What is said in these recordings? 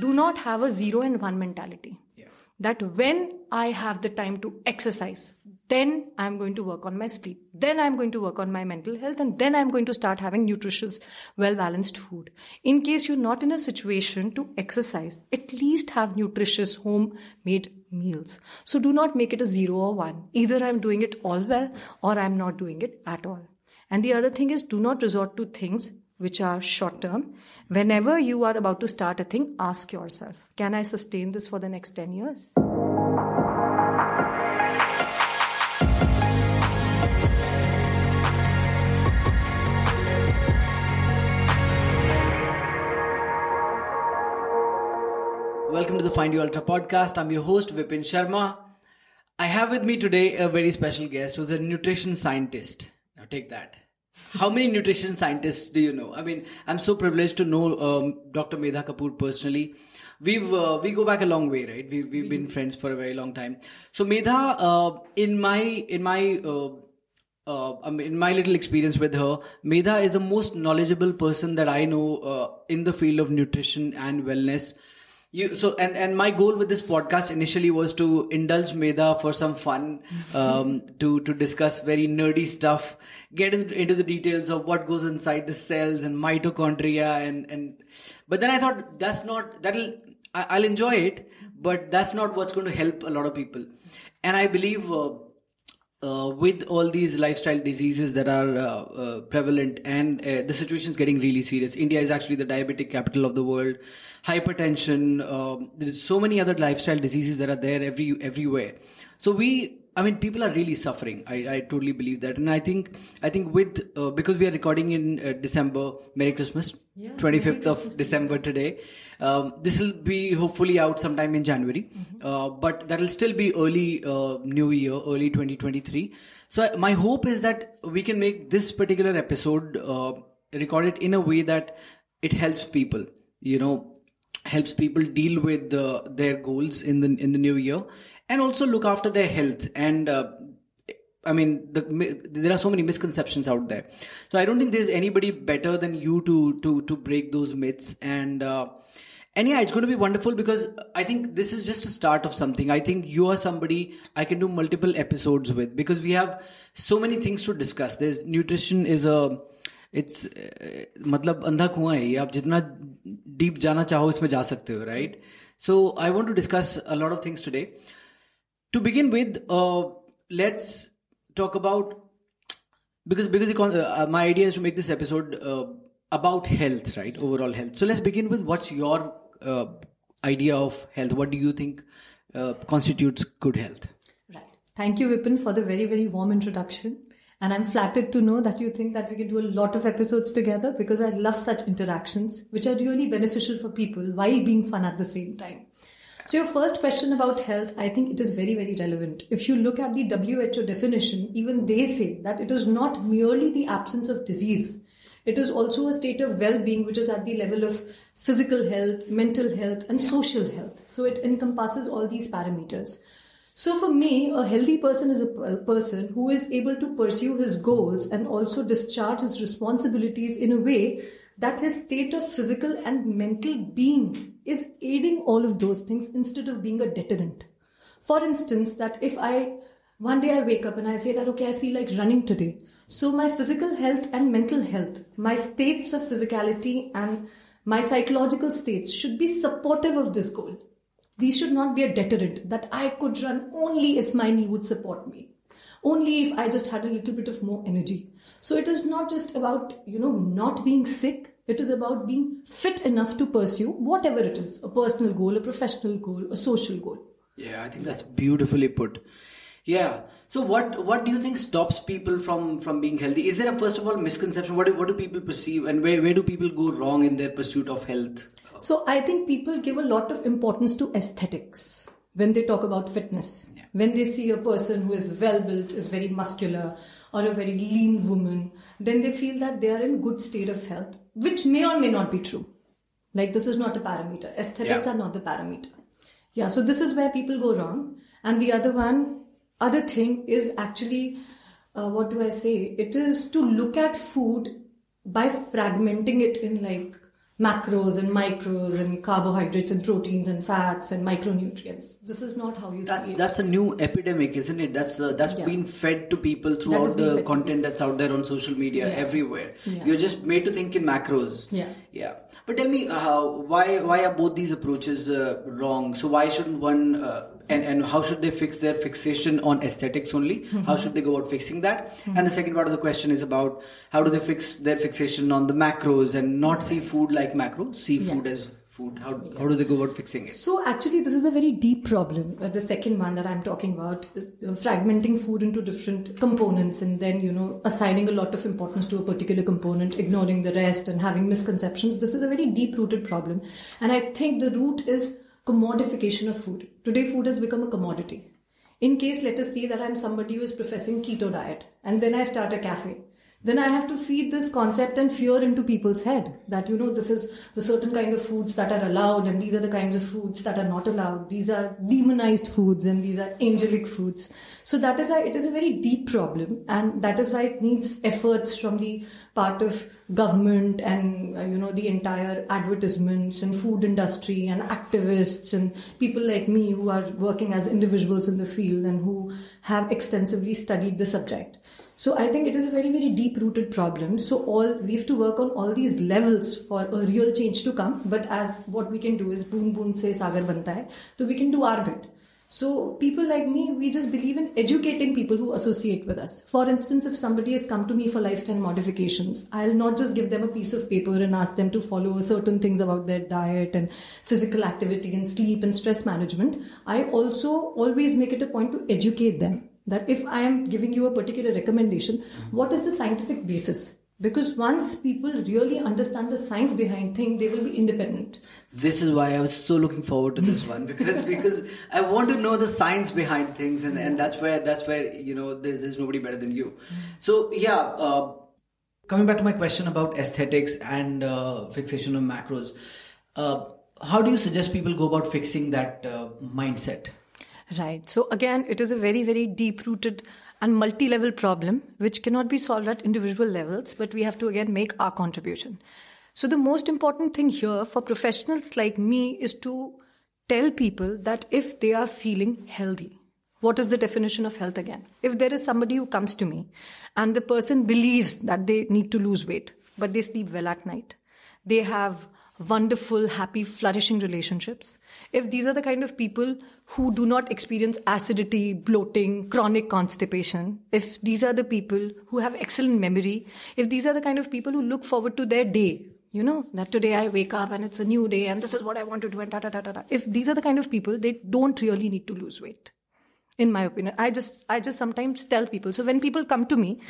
Do not have a zero and one mentality. Yeah. That when I have the time to exercise, then I'm going to work on my sleep. Then I'm going to work on my mental health. And then I'm going to start having nutritious, well balanced food. In case you're not in a situation to exercise, at least have nutritious homemade meals. So do not make it a zero or one. Either I'm doing it all well or I'm not doing it at all. And the other thing is do not resort to things which are short term. Whenever you are about to start a thing, ask yourself, can I sustain this for the next 10 years? Welcome to the Find You Ultra podcast. I'm your host, Vipin Sharma. I have with me today a very special guest who's a nutrition scientist. Now, take that. How many nutrition scientists do you know? I mean, I'm so privileged to know um, Dr. Medha Kapoor personally. We've uh, we go back a long way, right? We've we've been friends for a very long time. So Medha, uh, in my in my uh, uh, um, in my little experience with her, Medha is the most knowledgeable person that I know uh, in the field of nutrition and wellness. You so and and my goal with this podcast initially was to indulge Medha for some fun, um, to to discuss very nerdy stuff, get in, into the details of what goes inside the cells and mitochondria and and. But then I thought that's not that'll I, I'll enjoy it, but that's not what's going to help a lot of people, and I believe. Uh, uh, with all these lifestyle diseases that are uh, uh, prevalent and uh, the situation is getting really serious. India is actually the diabetic capital of the world. Hypertension, um, there's so many other lifestyle diseases that are there every everywhere. So we, I mean, people are really suffering. I, I totally believe that, and I think I think with uh, because we are recording in uh, December. Merry Christmas, Yeah, twenty fifth of December today. Um, this will be hopefully out sometime in January, uh, but that will still be early uh, New Year, early 2023. So my hope is that we can make this particular episode uh, record it in a way that it helps people. You know, helps people deal with uh, their goals in the in the new year, and also look after their health and. Uh, I mean, the, there are so many misconceptions out there. So I don't think there's anybody better than you to to to break those myths. And uh, and yeah, it's going to be wonderful because I think this is just a start of something. I think you are somebody I can do multiple episodes with because we have so many things to discuss. There's nutrition is a it's uh, मतलब अंधा कुआं है ये आप जितना deep जाना चाहो इसमें जा सकते हो right so I want to discuss a lot of things today to begin with, uh, let's talk about because because the, con- uh, my idea is to make this episode uh, about health, right? Overall health. So let's begin with what's your uh, idea of health? What do you think uh, constitutes good health? Right. Thank you, Vipin, for the very, very warm introduction. And I'm flattered to know that you think that we can do a lot of episodes together because I love such interactions, which are really beneficial for people while being fun at the same time. So, your first question about health, I think it is very, very relevant. If you look at the WHO definition, even they say that it is not merely the absence of disease, it is also a state of well being which is at the level of physical health, mental health, and social health. So, it encompasses all these parameters. So, for me, a healthy person is a person who is able to pursue his goals and also discharge his responsibilities in a way that his state of physical and mental being is aiding all of those things instead of being a deterrent. For instance, that if I one day I wake up and I say that, okay, I feel like running today. So my physical health and mental health, my states of physicality and my psychological states should be supportive of this goal. These should not be a deterrent that I could run only if my knee would support me, only if I just had a little bit of more energy. So it is not just about, you know, not being sick. It is about being fit enough to pursue whatever it is a personal goal, a professional goal, a social goal. Yeah, I think that's beautifully put. Yeah. So what what do you think stops people from from being healthy? Is there a first of all misconception? What do, what do people perceive, and where where do people go wrong in their pursuit of health? So I think people give a lot of importance to aesthetics when they talk about fitness. When they see a person who is well built, is very muscular, or a very lean woman, then they feel that they are in good state of health, which may or may not be true. Like this is not a parameter. Aesthetics Yeah. are not the parameter. Yeah, so this is where people go wrong. And the other one, other thing is actually, uh, what do I say? It is to look at food by fragmenting it in like macros and micros and carbohydrates and proteins and fats and micronutrients. This is not how you that's, see it. That's a new epidemic, isn't it? That's uh, that's Yeah. been fed to people throughout the content that's out there on social media Yeah. everywhere. Yeah. You're just made to think in macros. Yeah. Yeah. But tell me, uh, why why are both these approaches uh, wrong? So why shouldn't one uh, and and how should they fix their fixation on aesthetics only? Mm-hmm. How should they go about fixing that? And the second part of the question is about how do they fix their fixation on the macros and not see food like macro, see food Yeah. as food. How how do they go about fixing it? So actually, this is a very deep problem. Uh, the second one that I'm talking about, uh, fragmenting food into different components, and then you know assigning a lot of importance to a particular component, ignoring the rest, and having misconceptions. This is a very deep-rooted problem, and I think the root is commodification of food. Today, food has become a commodity. In case, let us say that I'm somebody who is professing keto diet, and then I start a cafe then I have to feed this concept and fear into people's head that, you know, this is the certain kind of foods that are allowed and these are the kinds of foods that are not allowed. These are demonized foods and these are angelic foods. So that is why it is a very deep problem and that is why it needs efforts from the part of government and, uh, you know, the entire advertisements and food industry and activists and people like me who are working as individuals in the field and who have extensively studied the subject. So I think it is a very, very deep rooted problem. So all we have to work on all these levels for a real change to come. But as what we can do is boon boon se sagar banta hai. So we can do our bit. So people like me, we just believe in educating people who associate with us. For instance, if somebody has come to me for lifestyle modifications, I'll not just give them a piece of paper and ask them to follow certain things about their diet and physical activity and sleep and stress management. I also always make it a point to educate them that if I am giving you a particular recommendation, what is the scientific basis? Because once people really understand the science behind things, they will be independent. This is why I was so looking forward to this one because because I want to know the science behind things and, and that's where that's where you know there's, there's nobody better than you. So yeah, uh, coming back to my question about aesthetics and uh, fixation of macros, uh, how do you suggest people go about fixing that uh, mindset? Right. So again, it is a very, very deep rooted and multi level problem which cannot be solved at individual levels, but we have to again make our contribution. So the most important thing here for professionals like me is to tell people that if they are feeling healthy, what is the definition of health again? If there is somebody who comes to me and the person believes that they need to lose weight, but they sleep well at night, they have wonderful, happy, flourishing relationships, if these are the kind of people who do not experience acidity, bloating, chronic constipation, if these are the people who have excellent memory, if these are the kind of people who look forward to their day, you know, that today I wake up and it's a new day and this is what I want to do and ta ta ta ta ta. If these are the kind of people, they don't really need to lose weight. In my opinion, I just I just sometimes tell people. So when people come to me,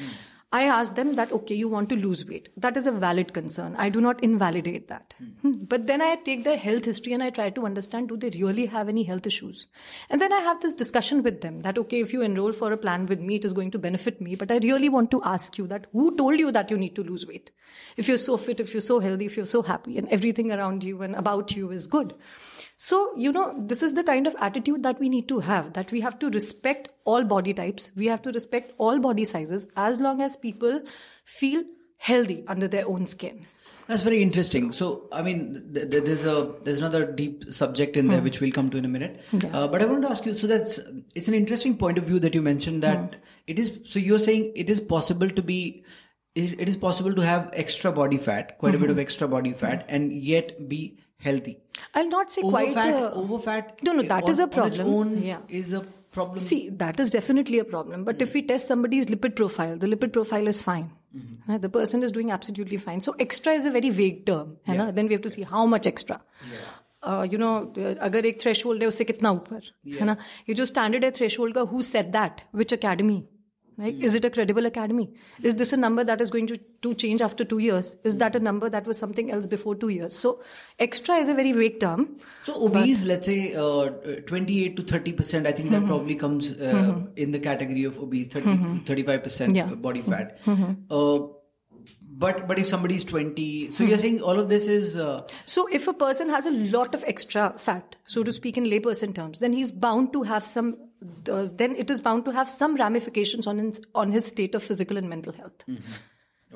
I ask them that, okay, you want to lose weight. That is a valid concern. I do not invalidate that. Hmm. But then I take their health history and I try to understand do they really have any health issues? And then I have this discussion with them that, okay, if you enroll for a plan with me, it is going to benefit me. But I really want to ask you that who told you that you need to lose weight? If you're so fit, if you're so healthy, if you're so happy and everything around you and about you is good. So, you know, this is the kind of attitude that we need to have that we have to respect all body types. We have to respect all body sizes as long as people feel healthy under their own skin. That's very interesting. So, I mean, th- th- there's a there's another deep subject in there hmm. which we'll come to in a minute. Yeah. Uh, but I want to ask you. So that's it's an interesting point of view that you mentioned that hmm. it is. So you're saying it is possible to be. It it is possible to have extra body fat, quite a bit of hmm. extra body fat, and yet be healthy. I'll not say quite. Overfat, uh, overfat. No, no, that on, is a On its problem. own Yeah. is a problem. See, that is definitely a problem. But if we test somebody's lipid profile, the lipid profile is fine. Right? The person is doing absolutely fine. So extra is a very vague term. है ना? Then we have to see how much extra. Uh, you know, अगर एक threshold है उससे कितना ऊपर है ना ये जो standard है threshold का who said that which Right? Is it a credible academy? Is this a number that is going to, to change after two years? Is that a number that was something else before two years? So, extra is a very vague term. So obese, let's say uh, 28 to 30 percent. I think that Mm-hmm. probably comes uh, in the category of obese, 30 to 35 percent Yeah. Mm-hmm. body fat. Uh, but but if somebody is 20, so you're saying all of this is uh, So, if a person has a lot of extra fat, so to speak in layperson terms, then he's bound to have some. Uh, then it is bound to have some ramifications on his on his state of physical and mental health.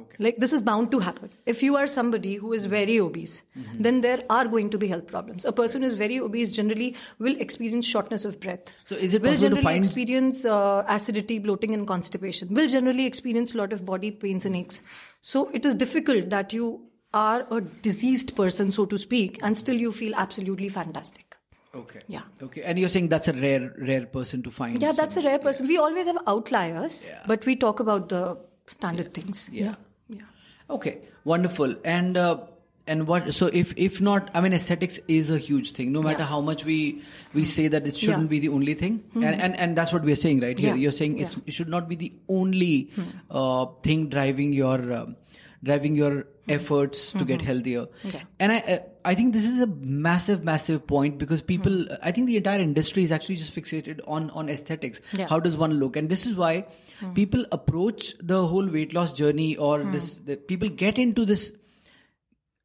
Okay. Like this is bound to happen. If you are somebody who is very obese, Mm-hmm. then there are going to be health problems. A person who is very obese generally will experience shortness of breath. So is it will possible to generally find- experience uh, acidity, bloating, and constipation. Will generally experience a lot of body pains and aches. So it is difficult that you are a diseased person, so to speak, and still you feel absolutely fantastic. Okay. Yeah. Okay. And you're saying that's a rare, rare person to find. Yeah, that's a rare person. We always have outliers, Yeah. but we talk about the standard things. Yeah. Yeah. Okay, wonderful. And uh, and what? So if if not, I mean, aesthetics is a huge thing. No matter Yeah. how much we we say that it shouldn't Yeah. be the only thing, and, and and that's what we're saying, right? Here, Yeah. you're saying it's, Yeah. It should not be the only uh, thing driving your um driving your efforts to get healthier. Hmm. Yeah. And I uh, I think this is a massive massive point because people Hmm. I think the entire industry is actually just fixated on on aesthetics. Yeah. How does one look? And this is why people approach the whole weight loss journey or this the, people get into this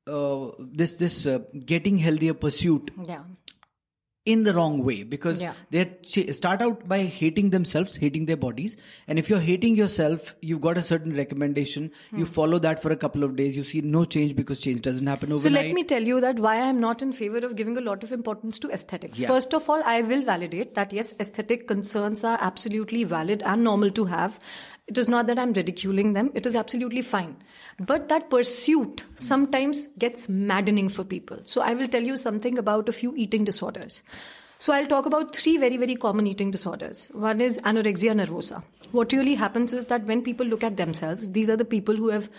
uh, this this uh, getting healthier pursuit Yeah. In the wrong way because Yeah. they start out by hating themselves, hating their bodies. And if you're hating yourself, you've got a certain recommendation. You Hmm. follow that for a couple of days. You see no change because change doesn't happen overnight. So let me tell you that why I am not in favor of giving a lot of importance to aesthetics. Yeah. First of all, I will validate that yes, aesthetic concerns are absolutely valid and normal to have. It is not that I'm ridiculing them. It is absolutely fine. But that pursuit sometimes gets maddening for people. So I will tell you something about a few eating disorders. So I'll talk about three very, very common eating disorders. One is anorexia nervosa. What really happens is that when people look at themselves, these are the people who have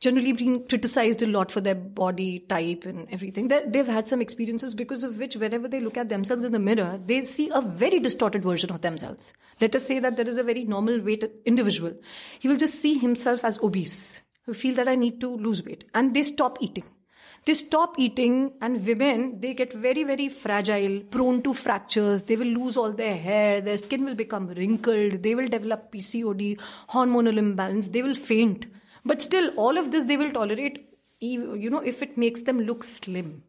generally been criticized a lot for their body type and everything. They- They've had some experiences because of which, whenever they look at themselves in the mirror, they see a very distorted version of themselves. Let us say that there is a very normal weight individual. He will just see himself as obese. He'll feel that I need to lose weight. And they stop eating. They stop eating, and women, they get very, very fragile, prone to fractures. They will lose all their hair, their skin will become wrinkled, they will develop PCOD, hormonal imbalance, they will faint. But still, all of this they will tolerate, you know, if it makes them look slim.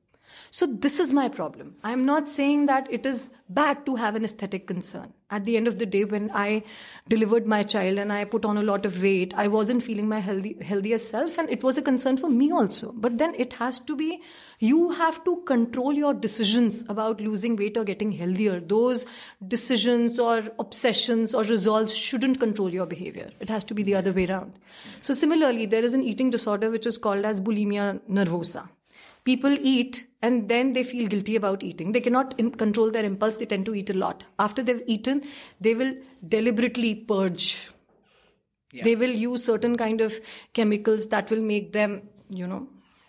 So, this is my problem. I am not saying that it is bad to have an aesthetic concern. At the end of the day, when I delivered my child and I put on a lot of weight, I wasn't feeling my healthy, healthiest self, and it was a concern for me also. But then it has to be, you have to control your decisions about losing weight or getting healthier. Those decisions or obsessions or resolves shouldn't control your behavior. It has to be the other way around. So, similarly, there is an eating disorder which is called as bulimia nervosa people eat and then they feel guilty about eating. They cannot Im- control their impulse. They tend to eat a lot. After they've eaten they will deliberately purge. They will use certain kind of chemicals that will make them you know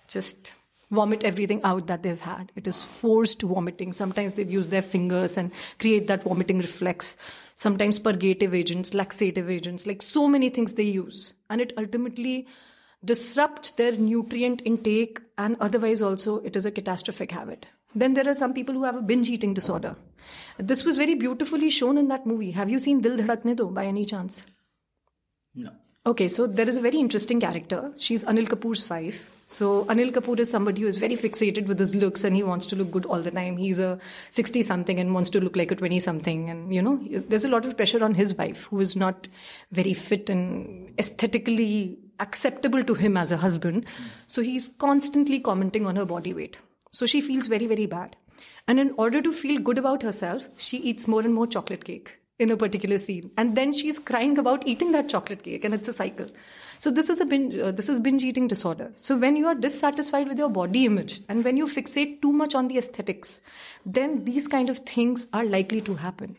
just vomit everything out that they've had. It is forced vomiting. Sometimes they use their fingers and create that vomiting reflex. Sometimes purgative agents laxative agents like so many things they use. And it ultimately disrupts their nutrient intake and otherwise also it is a catastrophic habit then there are some people who have a binge eating disorder this was very beautifully shown in that movie have you seen dil dhadakne do by any chance no. Okay, so there is a very interesting character. She's Anil Kapoor's wife. So Anil Kapoor is somebody who is very fixated with his looks and he wants to look good all the time. He's a 60 something and wants to look like a 20 something. And, you know, there's a lot of pressure on his wife who is not very fit and aesthetically acceptable to him as a husband. So he's constantly commenting on her body weight. So she feels very, very bad. And in order to feel good about herself, she eats more and more chocolate cake in a particular scene and then she's crying about eating that chocolate cake and it's a cycle so this is a binge uh, this is binge eating disorder so when you are dissatisfied with your body image and when you fixate too much on the aesthetics then these kind of things are likely to happen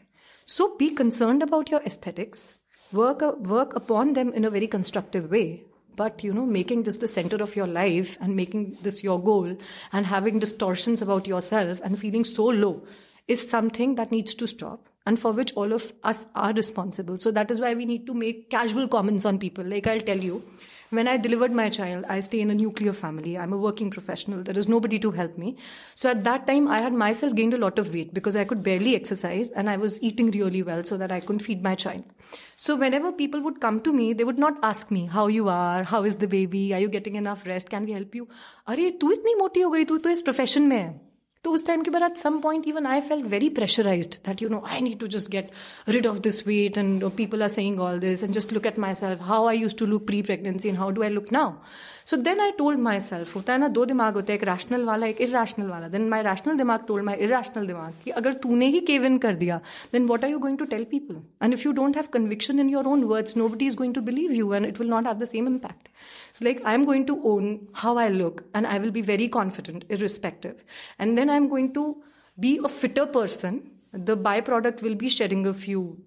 so be concerned about your aesthetics work uh, work upon them in a very constructive way but you know making this the center of your life and making this your goal and having distortions about yourself and feeling so low is something that needs to stop and for which all of us are responsible. So that is why we need to make casual comments on people. Like I'll tell you, when I delivered my child, I stay in a nuclear family. I'm a working professional. There is nobody to help me. So at that time, I had myself gained a lot of weight because I could barely exercise and I was eating really well so that I couldn't feed my child. So whenever people would come to me, they would not ask me how you are, how is the baby, are you getting enough rest, can we help you? अरे तू इतनी मोटी हो गई तू तो इस profession में है तो उस टाइम के बाद at some point even I felt very pressurised that you know I need to just gate rid of this weight and people are saying all this and just look at myself how i used to look pre-pregnancy and how do i look now so then i told myself होता है ना दो दिमाग होते हैं एक rational वाला एक इरेशनल वाला देन माई रैशनल दिमाग टोल्ड माई इरेशनल दिमाग कि अगर तूने ही केव इन कर दिया then what are you going to tell people and if you don't have conviction in your own words nobody is going to believe you and it will not have the same impact So like I'm going to own how I look and I will be very confident irrespective. And then I'm going to be a fitter person. The byproduct will be shedding a few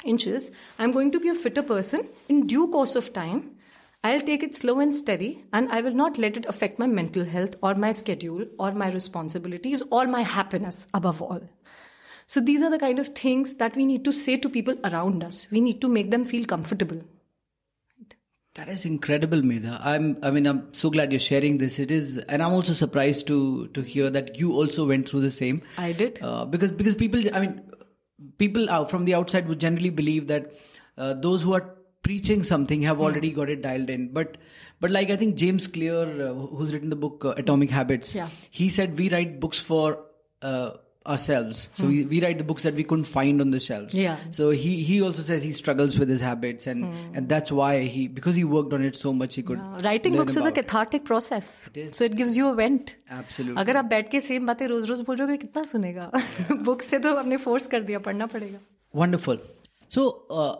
inches. I'm going to be a fitter person in due course of time. I'll take it slow and steady and I will not let it affect my mental health or my schedule or my responsibilities or my happiness above all. So these are the kind of things that we need to say to people around us. We need to make them feel comfortable. That is incredible, Medha. I'm, I mean, I'm so glad you're sharing this. It is, and I'm also surprised to to hear that you also went through the same. I did. Uh, because because people, I mean, people out from the outside would generally believe that uh, those who are preaching something have already got it dialed in. But but like I think James Clear, uh, who's written the book uh, Atomic Habits, Yeah. he said we write books for. Uh, ourselves so we, we write the books that we couldn't find on the shelves Yeah. so he he also says he struggles with his habits and and that's why he because he worked on it so much he could Uh, writing learn books is a about it. cathartic process It is. so it gives you a vent Absolutely. अगर आप बैठ के same बातें रोज रोज बोलोगे कितना सुनेगा books से तो आपने फोर्स कर दिया पढ़ना पड़ेगा Wonderful. So, uh,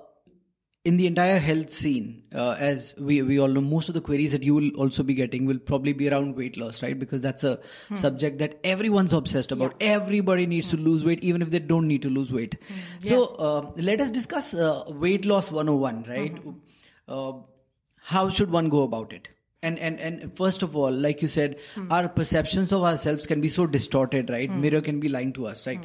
in the entire health scene, uh, as we we all know, most of the queries that you will also be getting will probably be around weight loss, right? Because that's a subject that everyone's obsessed about. Everybody needs to lose weight, even if they don't need to lose weight. So, uh, let us discuss uh, weight loss 101, right? Uh, how should one go about it? And, and and first of all, like you said, our perceptions of ourselves can be so distorted, right? Mirror can be lying to us, right?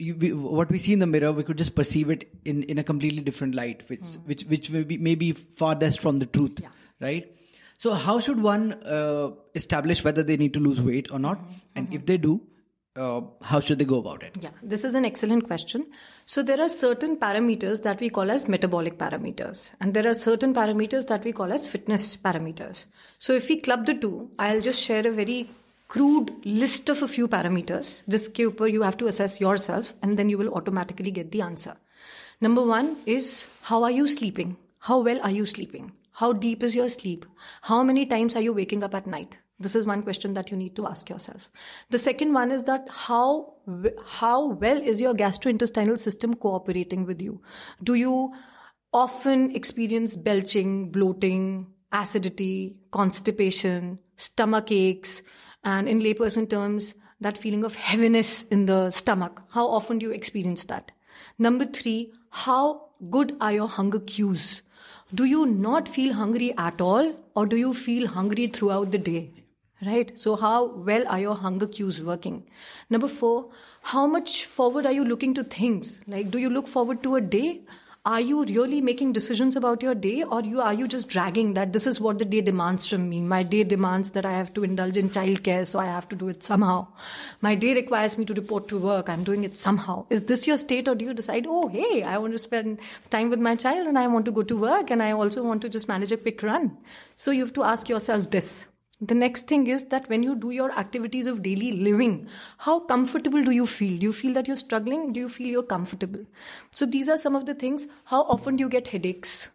You, we, what we see in the mirror, we could just perceive it in, in a completely different light, which which which may be, may be farthest from the truth, right? So how should one uh, establish whether they need to lose weight or not, and if they do, uh, how should they go about it? Yeah, this is an excellent question. So there are certain parameters that we call as metabolic parameters, and there are certain parameters that we call as fitness parameters. So if we club the two, I'll just share a very crude list of a few parameters. जिसके ऊपर you have to assess yourself, and then you will automatically get the answer. Number one is how are you sleeping? How well are you sleeping? How deep is your sleep? How many times are you waking up at night? This is one question that you need to ask yourself. The second one is that how w- how well is your gastrointestinal system cooperating with you? Do you often experience belching, bloating, acidity, constipation, stomach aches, and in layperson terms, that feeling of heaviness in the stomach? How often do you experience that? Number three, how good are your hunger cues? Do you not feel hungry at all, or do you feel hungry throughout the day? Right? So, how well are your hunger cues working? Number four, how much forward are you looking to things? Like, do you look forward to a day? Are you really making decisions about your day, or you are you just dragging that this is what the day demands from me? My day demands that I have to indulge in childcare, so I have to do it somehow. My day requires me to report to work. I'm doing it somehow. Is this your state, or do you decide, oh, hey, I want to spend time with my child, and I want to go to work, and I also want to just manage a quick run? So you have to ask yourself this. The next thing is that when you do your activities of daily living, how comfortable do you feel? Do you feel that you're struggling? Do you feel you're comfortable? So these are some of the things. How often do you get headaches?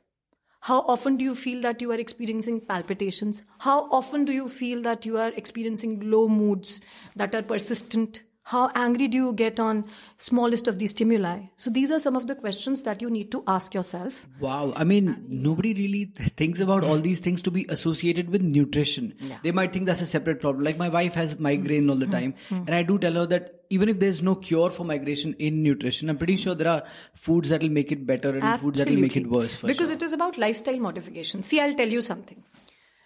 How often do you feel that you are experiencing palpitations? How often do you feel that you are experiencing low moods that are persistent? How angry do you get on smallest of these stimuli? So these are some of the questions that you need to ask yourself. Wow. I mean, nobody really thinks about all these things to be associated with nutrition. Yeah. They might think that's a separate problem. Like my wife has migraine all the mm-hmm. time. Mm-hmm. And I do tell her that even if there's no cure for migraine in nutrition, I'm pretty sure there are foods that will make it better and foods that will make it worse for because sure. it is about lifestyle modification. See, I'll tell you something.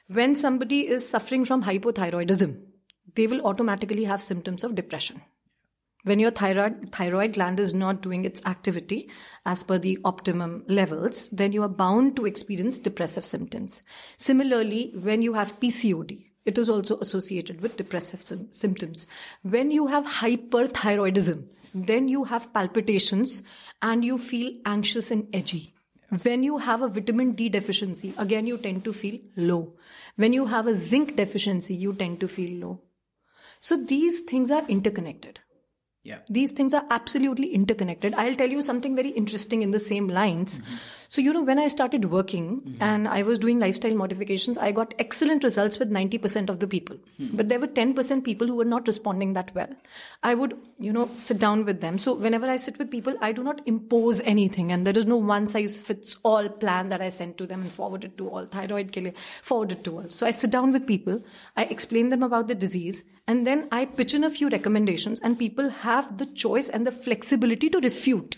When somebody is suffering from hypothyroidism, they will automatically have symptoms of depression. When your thyroid, thyroid gland is not doing its activity as per the optimum levels, then you are bound to experience depressive symptoms. Similarly, when you have PCOD, it is also associated with depressive sym- symptoms. When you have hyperthyroidism, then you have palpitations and you feel anxious and edgy. When you have a vitamin D deficiency, again you tend to feel low. When you have a zinc deficiency, you tend to feel low. So these things are interconnected. Yeah. These things are absolutely interconnected. I'll tell you something very interesting in the same lines. Mm-hmm. So, you know, when I started working mm-hmm. and I was doing lifestyle modifications, I got excellent results with 90% of the people. Mm-hmm. But there were 10% people who were not responding that well. I would, you know, sit down with them. So, whenever I sit with people, I do not impose anything. And there is no one size fits all plan that I send to them and forward it to all. Thyroid killer, forward it to all. So, I sit down with people, I explain them about the disease, and then I pitch in a few recommendations, and people have the choice and the flexibility to refute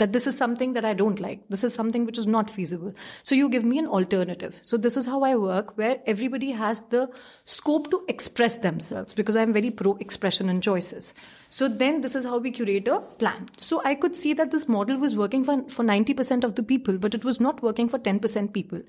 that this is something that I don't like. This is something which is not feasible. So you give me an alternative. So this is how I work, where everybody has the scope to express themselves because I'm very pro expression and choices. So then this is how we curate a plan. So I could see that this model was working for, for 90% of the people, but it was not working for 10% people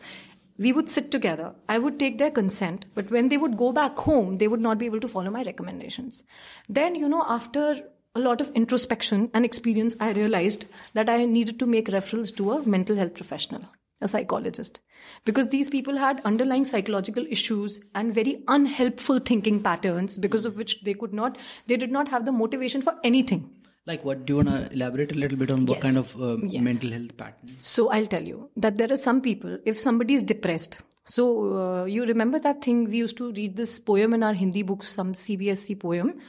we would sit together. I would take their consent, but when they would go back home, they would not be able to follow my recommendations. Then, you know, after a lot of introspection and experience, I realized that I needed to make referrals to a mental health professional, a psychologist, because these people had underlying psychological issues and very unhelpful thinking patterns because of which they could not, they did not have the motivation for anything. Like what? Do you want to elaborate a little bit on what yes. kind of uh, yes. mental health patterns? So I'll tell you that there are some people, if somebody is depressed, so uh, you remember that thing we used to read this poem in our Hindi books, some CBSE poem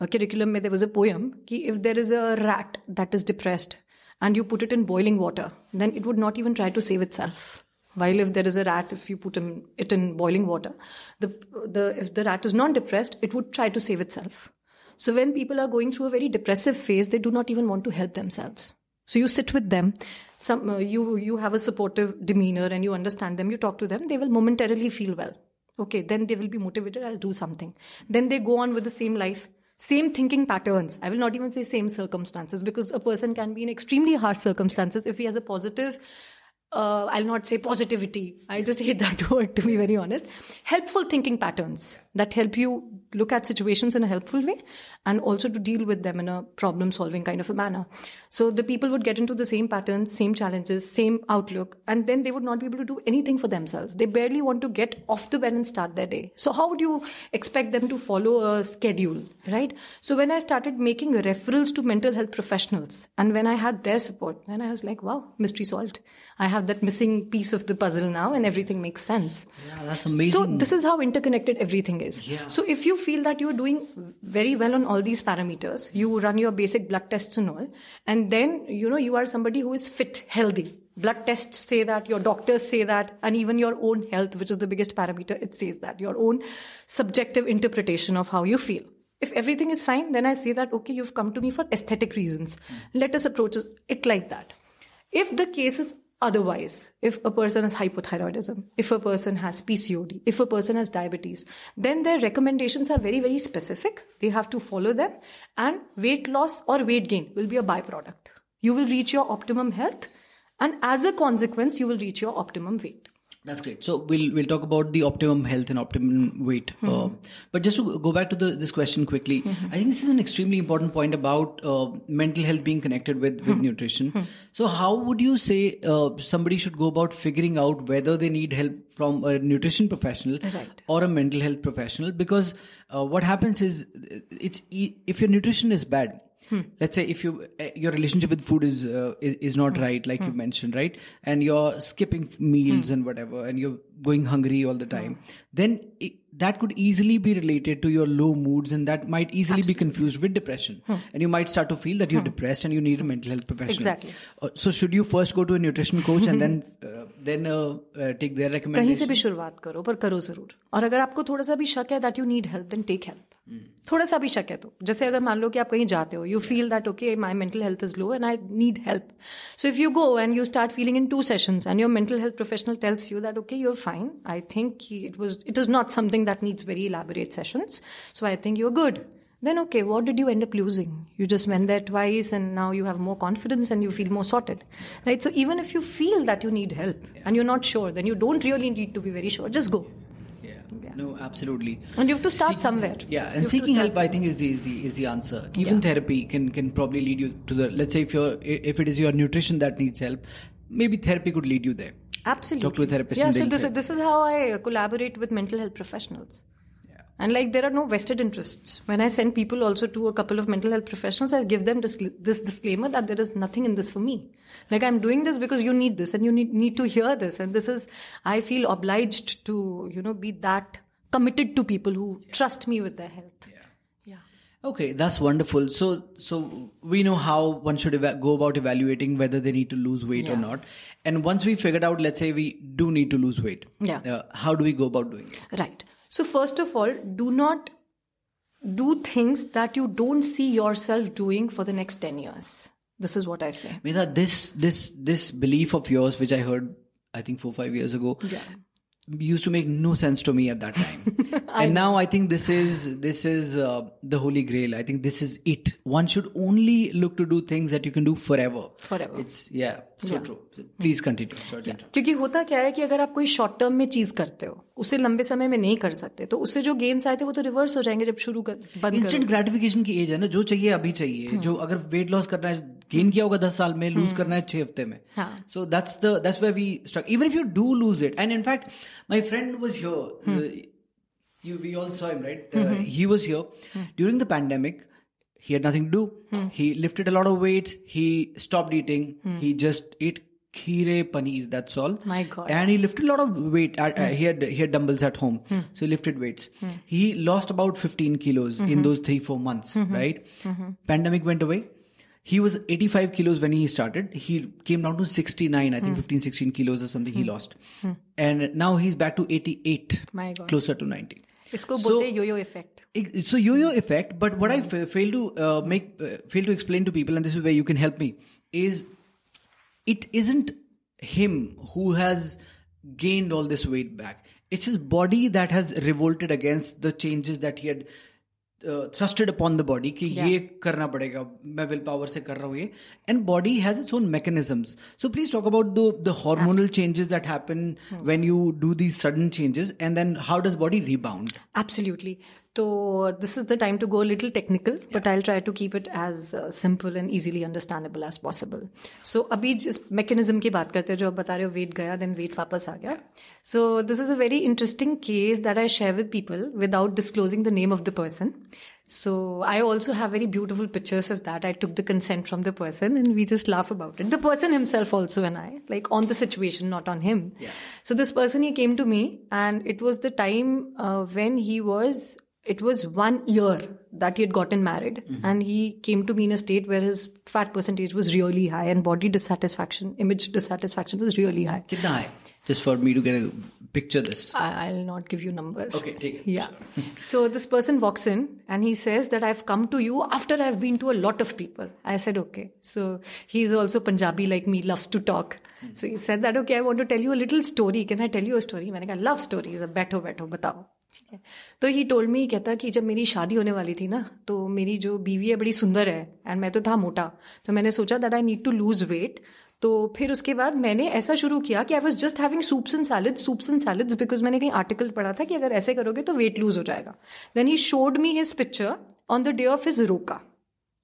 curriculum mein there was a poem ki if there is a rat that is depressed and you put it in boiling water then it would not even try to save itself. While if there is a rat if you put it in boiling water the the if the rat is not depressed it would try to save itself. So when people are going through a very depressive phase they do not even want to help themselves. So you sit with them some uh, you you have a supportive demeanor and you understand them you talk to them they will momentarily feel well. Okay then they will be motivated i'll do something. Then they go on with the same life same thinking patterns. I will not even say same circumstances because a person can be in extremely harsh circumstances if he has a positive uh, I'll not say positivity. I just hate that word to be very honest. Helpful thinking patterns that help you look at situations in a helpful way and also to deal with them in a problem solving kind of a manner. So the people would get into the same patterns, same challenges, same outlook, and then they would not be able to do anything for themselves. They barely want to get off the bed and start their day. So how would you expect them to follow a schedule, right? So when I started making referrals to mental health professionals and when I had their support, then I was like, wow, mystery solved. I have that missing piece of the puzzle now and everything makes sense. Yeah, that's amazing. So this is how interconnected everything is. Yeah. So if you feel that you're doing very well on all these parameters, you run your basic blood tests and all, and then, you know, you are somebody who is fit, healthy. Blood tests say that, your doctors say that, and even your own health, which is the biggest parameter, it says that. Your own subjective interpretation of how you feel. If everything is fine, then I say that, okay, you've come to me for aesthetic reasons. Let us approach it like that. If the case is Otherwise, if a person has hypothyroidism, if a person has PCOD, if a person has diabetes, then their recommendations are very, very specific. They have to follow them, and weight loss or weight gain will be a byproduct. You will reach your optimum health, and as a consequence, you will reach your optimum weight. That's great. So we'll we'll talk about the optimum health and optimum weight. Mm-hmm. Uh, but just to go back to the, this question quickly, mm-hmm. I think this is an extremely important point about uh, mental health being connected with with mm-hmm. nutrition. Hmm. So how would you say uh, somebody should go about figuring out whether they need help from a nutrition professional right. or a mental health professional? Because uh, what happens is it's if your nutrition is bad hmm. let's say if you eh, your relationship with food is uh, is, is, not hmm. right like you hmm. mentioned right and you're skipping meals hmm. and whatever and you're going hungry all the time hmm. then it, that could easily be related to your low moods and that might easily Absolutely. be confused with depression hmm. and you might start to feel that you're hmm. depressed and you need a mental health professional exactly uh, so should you first go to a nutrition coach and then uh, then uh, uh, take their recommendation kahin se bhi shuruaat karo par karo zarur aur agar aapko thoda sa bhi shak hai that you need help then take help थोड़ा सा भी शक है तो जैसे अगर मान लो कि आप कहीं जाते हो you feel that okay my mental health is low and I need help so if you go and you start feeling in two sessions and your mental health professional tells you that okay your fine I think it was it is not something that needs very elaborate sessions so i think you're good then okay what did you end up losing you just went there twice and now you have more confidence and you feel more sorted right so even if you feel that you need help yeah. and you're not sure then you don't really need to be very sure just go no, absolutely. And you have to start Seek, somewhere. Yeah, and seeking help, somewhere. I think, is the is the is the answer. Even yeah. therapy can can probably lead you to the. Let's say if you're if it is your nutrition that needs help, maybe therapy could lead you there. Absolutely. Talk to a therapist. Yeah. So this is, this is how I collaborate with mental health professionals. Yeah. And like there are no vested interests. When I send people also to a couple of mental health professionals, I give them this, this disclaimer that there is nothing in this for me. Like I'm doing this because you need this and you need, need to hear this. And this is, I feel obliged to, you know, be that committed to people who yeah. trust me with their health. Yeah. Okay, that's wonderful. So, so we know how one should eva- go about evaluating whether they need to lose weight yeah. or not. And once we figured out, let's say we do need to lose weight. Yeah. Uh, how do we go about doing it? Right. So first of all, do not do things that you don't see yourself doing for the next 10 years. This is what I say. Medha, this, this, this belief of yours, which I heard, I think four, five years ago. Yeah used to make no sense to me at that time. And now i think this is this is uh, the holy grail. I think this is it. One should only look to do things that you can do forever. Forever. It's yeah true please क्योंकि होता क्या है कि अगर आप कोई short term में चीज़ करते हो उसे लंबे समय में नहीं कर सकते तो उससे जो गेम्स आए थे वो तो रिवर्स हो जाएँगे जब शुरू कर इंस्टेंट ग्रेटिफिकेशन की एज है ना जो चाहिए अभी चाहिए। जो अगर वेट लॉस करना है गेन किया होगा दस साल में लूज करना है छह हफ़्ते में। So that's the that's way we struck even if you do lose it and in fact my friend was here you we all saw him right? uh, he was here during the pandemic. He had nothing to do. He lifted a lot of weights he stopped eating. He just ate kheer paneer that's all. My god. And he lifted a lot of weight. Uh, uh, he had he had dumbbells at home. So he lifted weights. He lost about 15 kilos in those 3 4 months right? Pandemic went away. He was 85 kilos when he started. He came down to 69 i think 15 16 kilos or something he lost. And now he's back to 88 my god. closer to 90 इसको बोलते yo-yo effect. So yo-yo effect, but what I f- fail to uh, make, uh, fail to explain to people, and this is where you can help me, is it isn't him who has gained all this weight back. It's his body that has revolted against the changes that he had thrusted upon the body कि yeah. ये करना पड़ेगा मैं will power से कर रहा हूँ ये। And body has its own mechanisms so please talk about the the hormonal changes that happen when you do these sudden changes and then how does body rebound absolutely So this is the time to go a little technical, yeah. but I'll try to keep it as uh, simple and easily understandable as possible. So अभी जिस mechanism की बात करते हैं जो आप बता रहे हो weight गया then weight वापस आ गया. So this is a very interesting case that I share with people without disclosing the name of the person. So I also have very beautiful pictures of that. I took the consent from the person and we just laugh about it. The person himself also and I, like on the situation, not on him. Yeah. So this person, he came to me and it was the time uh, when he was it was one year that he had gotten married mm-hmm. and he came to me in a state where his fat percentage was really high and body dissatisfaction image dissatisfaction was really high. kitna hai just for me to get a picture this. I, will not give you numbers. Okay take it. Yeah. So this person walks in and he says that i've come to you after i've been to a lot of people. I said okay. So he's also punjabi like me loves to talk. Mm-hmm. so he said that okay i want to tell you a little story. Can i tell you a story? i love stories batho batho batao ठीक है। तो ही toll में ही कहता कि जब मेरी शादी होने वाली थी ना तो मेरी जो बीवी है, बड़ी सुंदर है एंड मैं तो था मोटा। तो मैंने सोचा that I need to lose weight तो फिर उसके बाद मैंने ऐसा शुरू किया कि I was just having soups and salads soups and salads because मैंने कहीं आर्टिकल पढ़ा था कि अगर ऐसे करोगे तो वेट लूज हो जाएगा। Then he showed me his picture on the day of his roka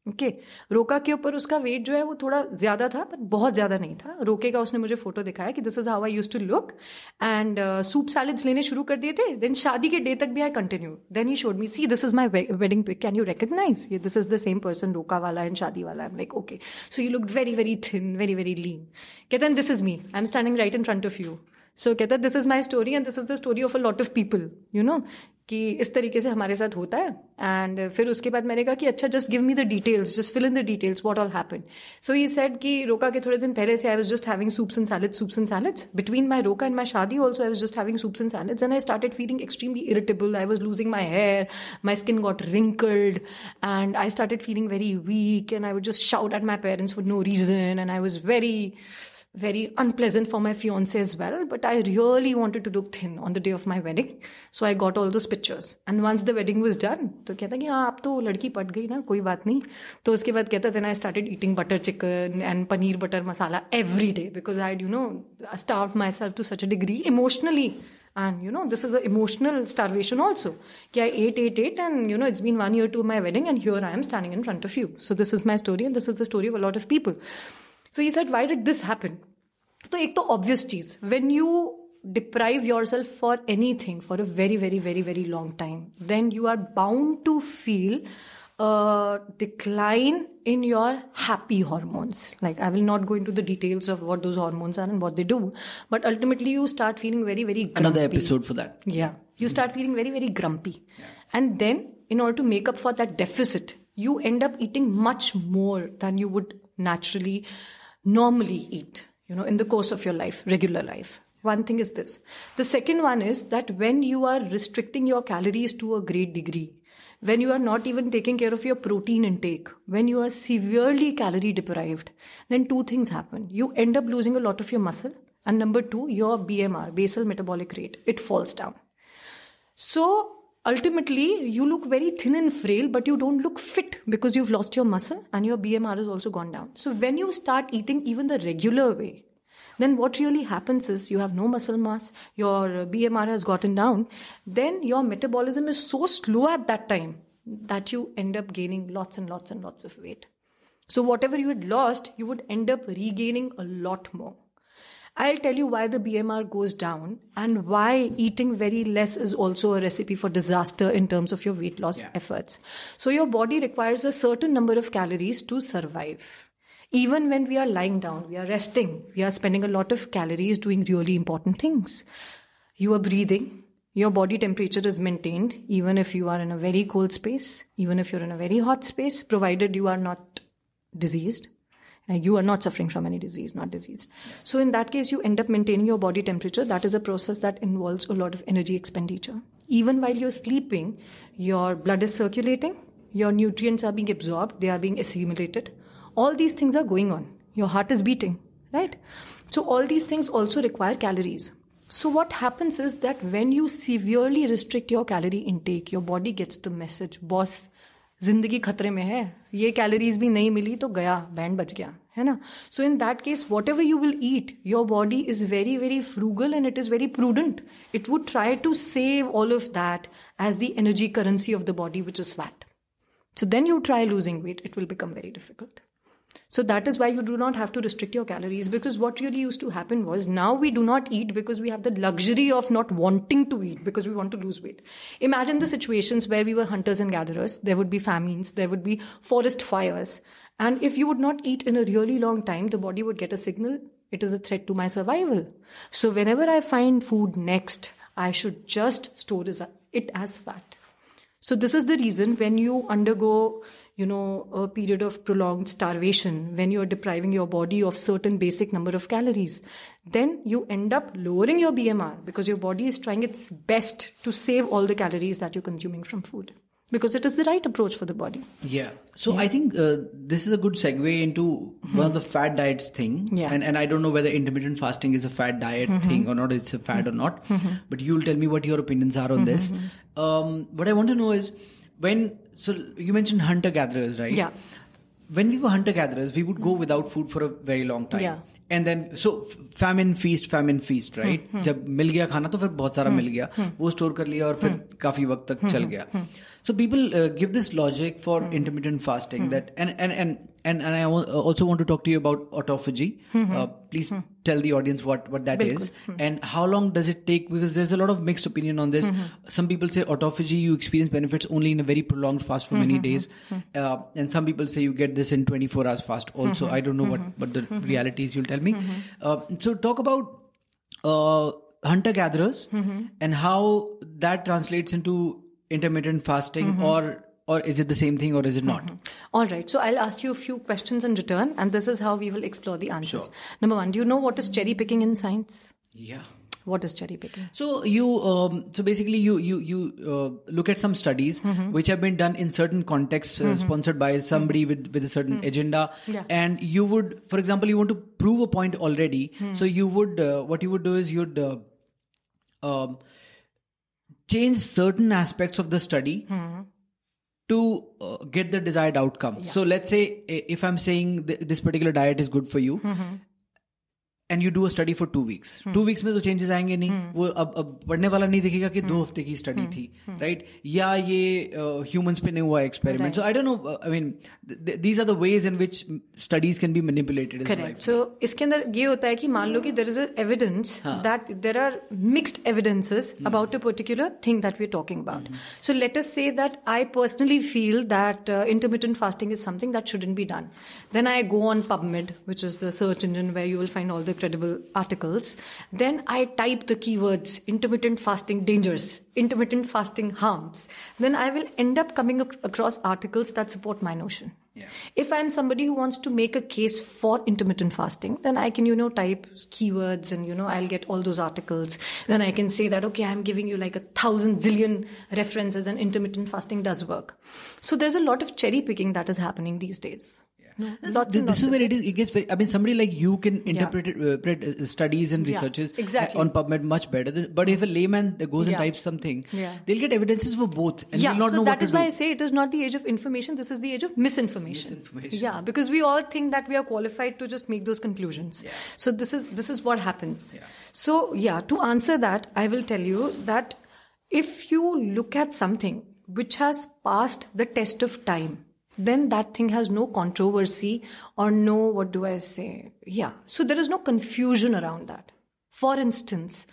okay. Roka के ऊपर उसका वेट जो है वो थोड़ा ज़्यादा था, पर बहुत ज़्यादा नहीं था। रोके का उसने मुझे फ़ोटो दिखाया कि this is how I used to look and soup salads लेने शुरू कर दिए थे देन शादी के डे तक भी I continue then he showed me see this is my wedding pic can you recognise this is the same person roka वाला एंड शादी वाला. I am like okay so you look very very thin very very lean कहते हैं this is me I am standing right in front of you so कहता है this is my story and this is the story of a lot of people you know कि इस तरीके से हमारे साथ होता है। एंड फिर उसके बाद मैंने कहा कि अच्छा just give me the details just fill in the details what all happen so he said कि रोका के थोड़े दिन पहले से I was just having soups and salads soups and salads between my roka and my shaadi also I was just having soups and salads and I started feeling extremely irritable I was losing my hair my skin got wrinkled and I started feeling very weekend I would just shout at my parents for no reason and I was very very unpleasant for my fiance as well. But I really wanted to look thin on the day of my wedding. So I got all those pictures. And once the wedding was done, तो कहता कि हाँ अब तो लड़की पट गई ना कोई बात नहीं तो उसके बाद कहता then I started eating butter chicken and paneer butter masala every day because I had you know starved myself to such a degree emotionally and you know this is an emotional starvation also okay, i ate ate ate and you know it's been one year to my wedding and here i am standing in front of you so this is my story and this is the story of a lot of people so he said, why did this happen? So, एक तो obvious चीज when you deprive yourself for anything for a very, very, very, very long time, then you are bound to feel a decline in your happy hormones. Like, I will not go into the details of what those hormones are and what they do, but ultimately, you start feeling very, very grumpy. Another episode for that. Yeah. You start feeling very, very grumpy. And then, in order to make up for that deficit, you end up eating much more than you would naturally, normally eat, you know, in the course of your life, regular life. One thing is this. The second one is that when you are restricting your calories to a great degree, when you are not even taking care of your protein intake, when you are severely calorie deprived, then two things happen. You end up losing a lot of your muscle, and number two, your BMR, basal metabolic rate, it falls down. So ultimately, you look very thin and frail, but you don't look fit because you've lost your muscle and your BMR has also gone down. So when you start eating even the regular way, then what really happens is you have no muscle mass, your BMR has gotten down, then your metabolism is so slow at that time that you end up gaining lots and lots and lots of weight. So, whatever you had lost, you would end up regaining a lot more. I'll tell you why the BMR goes down and why eating very less is also a recipe for disaster in terms of your weight loss Yeah. efforts. So, your body requires a certain number of calories to survive. Even when we are lying down, we are resting, we are spending a lot of calories doing really important things. You are breathing, your body temperature is maintained, even if you are in a very cold space, even if you're in a very hot space, provided you are not diseased. Uh, You are not suffering from any disease, not diseased. So, in that case, you end up maintaining your body temperature. That is a process that involves a lot of energy expenditure. Even while you're sleeping, your blood is circulating, your nutrients are being absorbed, they are being assimilated. All these things are going on. Your heart is beating, right? So, all these things also require calories. So, what happens is that when you severely restrict your calorie intake, your body gets the message, boss, ज़िंदगी खतरे में है, ये calories भी नहीं मिली तो गया band बच गया, है ना? So in that case whatever you will eat your body is very very frugal and it is very prudent it would try to save all of that as the energy currency of the body which is fat so then you try losing weight it will become very difficult. So that is why you do not have to restrict your calories because what really used to happen was now we do not eat because we have the luxury of not wanting to eat because we want to lose weight. Imagine the situations where we were hunters and gatherers. There would be famines, there would be forest fires. And if you would not eat in a really long time, the body would get a signal it is a threat to my survival. So whenever I find food next, I should just store it as fat. So this is the reason when you undergo, you know, a period of prolonged starvation, when you're depriving your body of certain basic number of calories, then you end up lowering your BMR because your body is trying its best to save all the calories that you're consuming from food. Because it is the right approach for the body. Yeah. So I think uh, this is a good segue into one of the fat diets thing. Yeah. And and I don't know whether intermittent fasting is a fat diet thing or not. It's a fad or not. But you'll tell me what your opinions are on this. Um, what I want to know is when So you mentioned hunter gatherers, right? Yeah. When we were hunter gatherers, we would go without food for a very long time. Yeah. And then so famine feast famine feast right जब मिल गया खाना तो फिर बहुत सारा मिल गया वो store कर लिया और फिर काफी वक्त तक चल गया so people give this logic for intermittent fasting that and and and and and I also want to talk to you about autophagy. Mm-hmm. Uh, please mm-hmm. tell the audience what what that is. Mm-hmm. And how long does it take? Because there's a lot of mixed opinion on this. Some people say autophagy you experience benefits only in a very prolonged fast for many days, uh, and some people say you get this in 24 hours fast. Also, I don't know what what the reality is. You'll tell me. Uh, so talk about uh, hunter gatherers and how that translates into intermittent fasting or or is it the same thing or is it not? All right. So I'll ask you a few questions in return, and this is how we will explore the answers. Number one, do you know what is cherry picking in science? Yeah. What is cherry picking? So you, um, so basically you you you uh, look at some studies which have been done in certain contexts, uh, sponsored by somebody with with a certain agenda, Yeah. and you would, for example, you want to prove a point already. So you would, uh, what you would do is you'd uh, um, change certain aspects of the study. To uh, get the desired outcome. So let's say if I'm saying th- this particular diet is good for you, and you do a study for two weeks two weeks में तो changes आएंगे नहीं वो अब अब पढ़ने वाला नहीं दिखेगा कि दो हफ्ते की स्टडी थी राइट या ये ह्यूमंस पे नहीं हुआ experiment so I don't know I mean these are the ways in which studies can be manipulated correct so इसके अंदर ये होता है कि मान लो कि there is evidence that there are mixed evidences about a particular thing that we are talking about so let us say that I personally feel that intermittent fasting is something that shouldn't be done then i go on pubmed which is the search engine where you will find all the credible articles. Then I type the keywords intermittent fasting dangers, intermittent fasting harms. Then I will end up coming across articles that support my notion. Yeah. If I'm somebody who wants to make a case for intermittent fasting, then I can, you know, type keywords and, you know, I'll get all those articles. Then I can say that, okay, I'm giving you like a thousand zillion references and intermittent fasting does work. So there's a lot of cherry picking that is happening these days. No, lots this, this is where it is. It gets very. I mean, somebody like you can interpret yeah. it, uh, studies and researches yeah, exactly. on PubMed much better. Than, but if a layman goes and types something, they'll get evidences for both, and yeah, will not so know that is why do. I say it is not the age of information. This is the age of misinformation. Misinformation. Yeah, because we all think that we are qualified to just make those conclusions. So this is this is what happens. So yeah, to answer that, I will tell you that if you look at something which has passed the test of time then that thing has no controversy or no, what do I say? Yeah. So there is no confusion around that. For instance,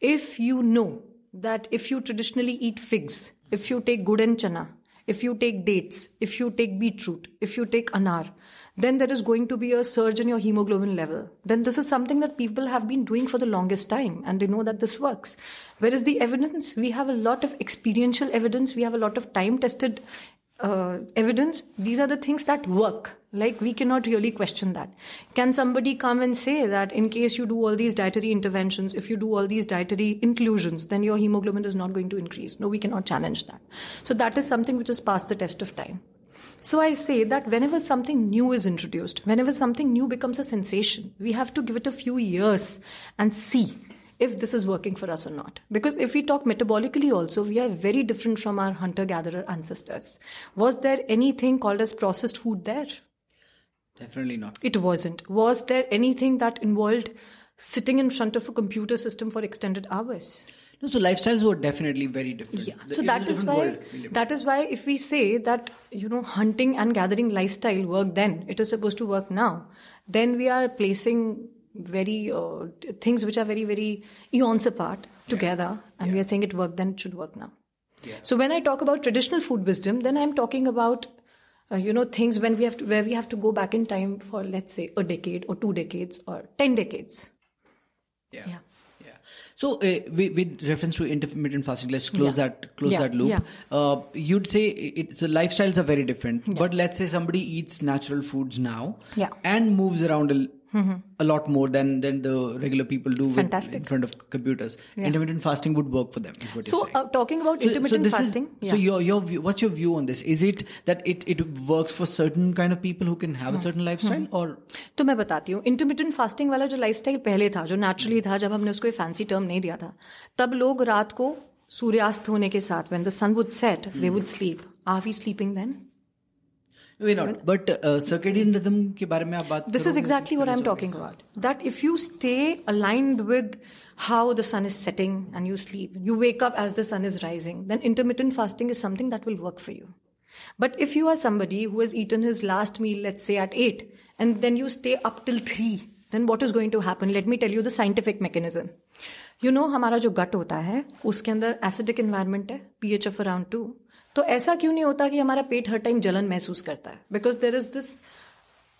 if you know that if you traditionally eat figs, if you take gud and chana, if you take dates, if you take beetroot, if you take anar, then there is going to be a surge in your hemoglobin level. Then this is something that people have been doing for the longest time and they know that this works. Where is the evidence? We have a lot of experiential evidence. We have a lot of time tested uh, evidence, these are the things that work. Like we cannot really question that. Can somebody come and say that in case you do all these dietary interventions, if you do all these dietary inclusions, then your hemoglobin is not going to increase? No, we cannot challenge that. So that is something which has passed the test of time. So I say that whenever something new is introduced, whenever something new becomes a sensation, we have to give it a few years and see if this is working for us or not. Because if we talk metabolically also, we are very different from our hunter gatherer ancestors. Was there anything called as processed food there? Definitely not. It wasn't. Was there anything that involved sitting in front of a computer system for extended hours? No, so lifestyles were definitely very different. Yeah. So that is why that is why if we say that you know hunting and gathering lifestyle worked then, it is supposed to work now. Then we are placing very uh, things which are very very eons apart together yeah. and yeah. we are saying it worked then it should work now. Yeah. so when i talk about traditional food wisdom then i'm talking about uh, you know things when we have to where we have to go back in time for let's say a decade or two decades or 10 decades. Yeah. Yeah, so uh, with, with, reference to intermittent fasting let's close that close that loop. Uh, you'd say it's the lifestyles are very different but let's say somebody eats natural foods now and moves around a Mm-hmm. a lot more than than the regular people do with, in front of computers. Yeah. Intermittent fasting would work for them. so, uh, talking about so, intermittent so fasting, is, yeah. so your your view, what's your view on this? Is it that it it works for certain kind of people who can have hmm. a certain lifestyle hmm. or? तो मैं बताती हूँ intermittent fasting वाला जो lifestyle पहले था जो naturally था जब हमने उसको fancy term नहीं दिया था तब लोग रात को सूर्यास्त होने के साथ when the sun would set they would sleep. Are we sleeping then? Not. But uh, circadian rhythm के बारे में आप बात This is exactly what I'm talking about. That if you stay aligned with how the sun is setting and you sleep, you wake up as the sun is rising, then intermittent fasting is something that will work for you. But if you are somebody who has eaten his last meal, let's say at 8, and then you stay up till 3, then what is going to happen? Let me tell you the scientific mechanism. You know, हमारा जो gut होता है उसके अंदर acidic environment है pH of around 2 तो ऐसा क्यों नहीं होता कि हमारा पेट हर टाइम जलन महसूस करता है because there is this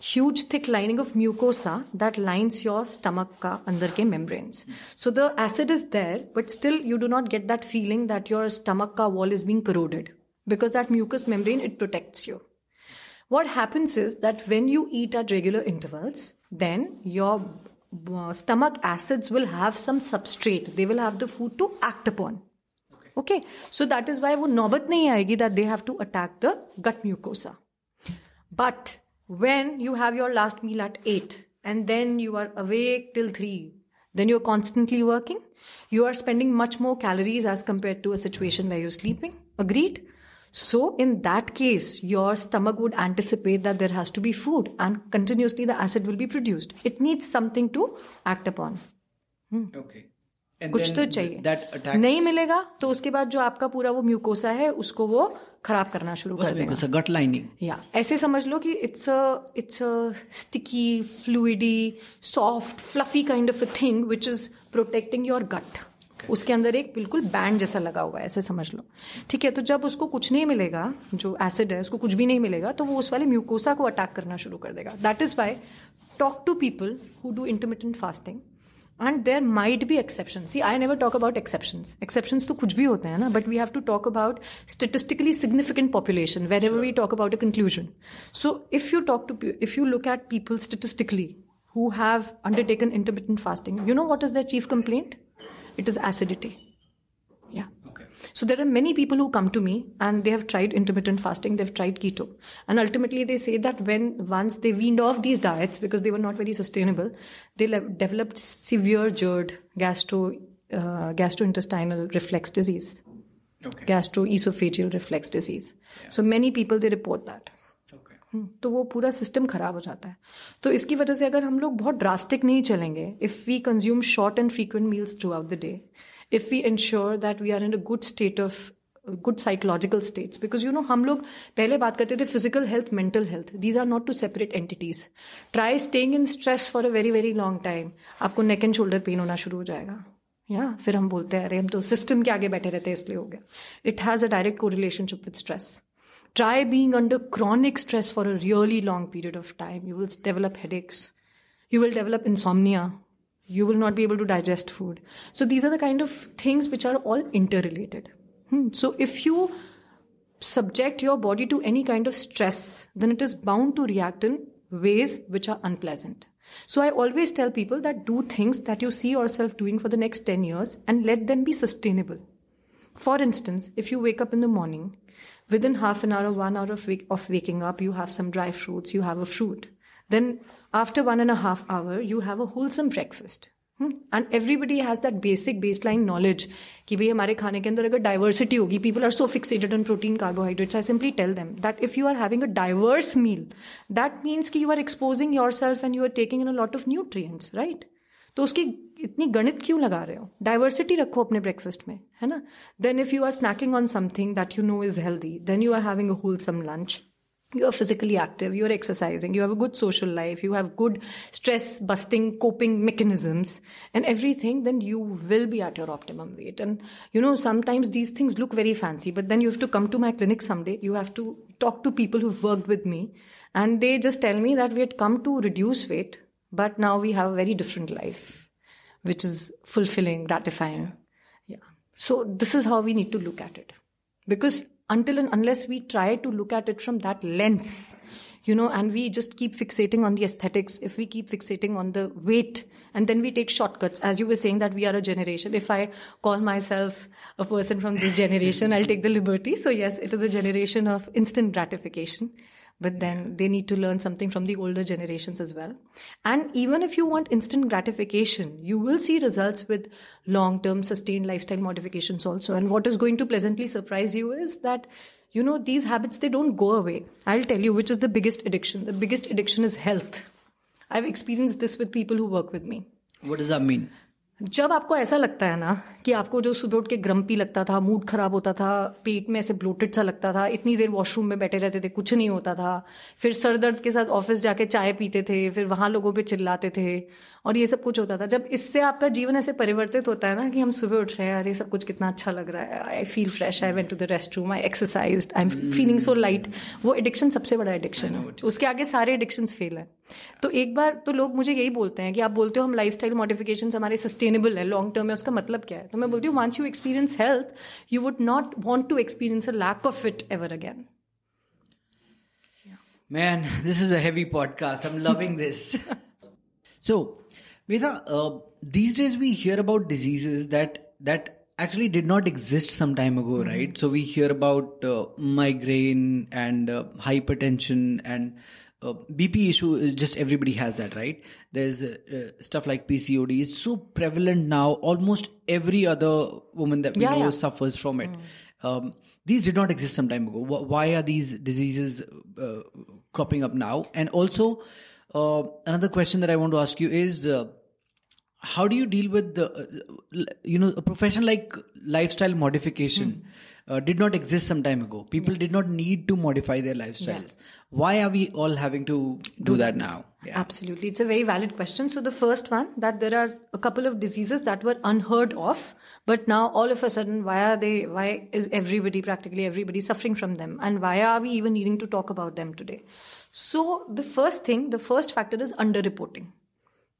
huge thick lining of mucosa that lines your stomach का अंदर के membranes so the acid is there but still you do not get that feeling that your stomach का wall is being corroded because that mucous membrane it protects you what happens is that when you eat at regular intervals then your uh, stomach acids will have some substrate they will have the food to act upon Okay, so that is why वो नौबत नहीं आएगी that they have to attack the gut mucosa. But when you have your last meal at 8 and then you are awake till 3, then you're constantly working, you are spending much more calories as compared to a situation where you're sleeping. Agreed? So in that case, your stomach would anticipate that there has to be food and continuously the acid will be produced. It needs something to act upon. Okay. कुछ तो चाहिए. नहीं मिलेगा तो उसके बाद जो आपका पूरा वो म्यूकोसा है उसको वो खराब करना शुरू कर देगा? Gut lining. या ऐसे समझ लो कि it's a it's a sticky fluidy soft fluffy kind of a thing which is protecting your gut उसके अंदर एक बिल्कुल बैंड जैसा लगा हुआ है ऐसे समझ लो ठीक है तो जब उसको कुछ नहीं मिलेगा जो एसिड है उसको कुछ भी नहीं मिलेगा तो वो उस वाले म्यूकोसा को अटैक करना शुरू कर देगा that is why talk to people who do intermittent fasting and there might be exceptions. See i never talk about exceptions. Exceptions to kuch bhi hote hain but we have to talk about statistically significant population wherever we talk about a conclusion. So if you talk to if you look at people statistically who have undertaken intermittent fasting you know what is their chief complaint? It is acidity. So there are many people who come to me and they have tried intermittent fasting, they've tried keto. And ultimately they say that when once they weaned off these diets because they were not very sustainable, they developed severe GERD, gastro, uh, gastrointestinal reflux disease, okay. gastroesophageal reflux disease. Yeah. So many people, they report that. Hmm. तो वो पूरा system खराब हो जाता है तो इसकी वजह से अगर हम लोग बहुत ड्रास्टिक नहीं चलेंगे if we consume short and frequent meals throughout the day if we ensure that we are in a good state of good psychological states because you know हम लोग पहले बात करते थे physical health mental health these are not to separate entities try staying in stress for a very very long time आपको neck and shoulder pain होना शुरू हो जाएगा या फिर हम बोलते हैं अरे हम तो सिस्टम के आगे बैठे रहते हैं इसलिए हो गया इट हैज अ डायरेक्ट को relationship with stress try being under chronic stress for a really long period of time you will develop headaches you will develop insomnia you will not be able to digest food so these are the kind of things which are all interrelated Hmm. so if you subject your body to any kind of stress, then it is bound to react in ways which are unpleasant. So I always tell people that do things that you see yourself doing for the next 10 years and let them be sustainable. For instance, if you wake up in the morning, within half an hour or one hour of, wake, of waking up, you have some dry fruits, you have a fruit. Then after one and a half hour, you have a wholesome breakfast. And everybody has that basic base line knowledge कि भाई हमारे खाने के अंदर अगर diversity होगी people are so fixated on protein carbohydrates I simply tell them that if you are having a diverse meal that means कि you are exposing your self and you are taking in a lot of nutrients right तो उसकी इतनी गणित क्यों लगा रहे हो diversity रखो अपने ब्रेकफास्ट में है ना then if you are snacking on something that you know is healthy then you are having a wholesome lunch you are physically active, you are exercising, you have a good social life, you have good stress busting coping mechanisms and everything, then you will be at your optimum weight. And you know, sometimes these things look very fancy, but then you have to come to my clinic someday. You have to talk to people who've worked with me and they just tell me that we had come to reduce weight, but now we have a very different life, which is fulfilling, gratifying. Yeah. So this is how we need to look at it. Because until and unless we try to look at it from that lens, you know, and we just keep fixating on the aesthetics, if we keep fixating on the weight, and then we take shortcuts, as you were saying that we are a generation. If I call myself a person from this generation, I'll take the liberty. So yes, it is a generation of instant gratification. But then they need to learn something from the older generations as well. And even if you want instant gratification, you will see results with long term sustained lifestyle modifications also. And what is going to pleasantly surprise you is that you know these habits they don't go away i'll tell you which is the biggest addiction the biggest addiction is health i've experienced this with people who work with me What does that mean? जब आपको ऐसा लगता है ना कि आपको जो सुबह उठ के ग्रम्पी लगता था मूड खराब होता था, पेट में ऐसे ब्लोटेड सा लगता था, इतनी देर वॉशरूम में बैठे रहते थे, कुछ नहीं होता था, फिर सर दर्द के साथ ऑफ़िस जाके चाय पीते थे, फिर वहाँ लोगों पे चिल्लाते थे और ये सब कुछ होता था। जब इससे आपका जीवन ऐसे परिवर्तित होता है ना कि हम सुबह उठ रहे हैं अरे सब कुछ कितना अच्छा लग रहा है। I feel fresh I went to the restroom I exercise I am feeling so light वो एडिक्शन सबसे बड़ा एडिक्शन है। उसके आगे सारे एडिक्शन फेल है। तो एक बार तो लोग मुझे यही बोलते हैं कि आप बोलते हो हम लाइफ स्टाइल मॉडिफिकेशन हमारे सस्टेनेबल है लॉन्ग टर्म में उसका मतलब क्या है? तो मैं बोलती हूँ once you experience health you would not want to experience a lack of it ever again Man, this is a heavy podcast. I'm loving this. so, Medha, uh, these days we hear about diseases that that actually did not exist some time ago, right? So we hear about uh, migraine and uh, hypertension and uh, BP issue. Is just everybody has that, right? There's uh, uh, stuff like PCOD. is so prevalent now. Almost every other woman that we Yeah, know yeah. suffers from it. um, these did not exist some time ago. Why are these diseases uh, cropping up now? And also, uh, another question that I want to ask you is uh, how do you deal with the, uh, you know, a profession like lifestyle modification? Mm uh, did not exist some time ago. People yeah. did not need to modify their lifestyles. Yeah. Why are we all having to do that now? Yeah. Absolutely. It's a very valid question. So the first one that there are a couple of diseases that were unheard of, but now all of a sudden, why are they, why is everybody, practically everybody suffering from them? And why are we even needing to talk about them today? So the first thing, the first factor is underreporting.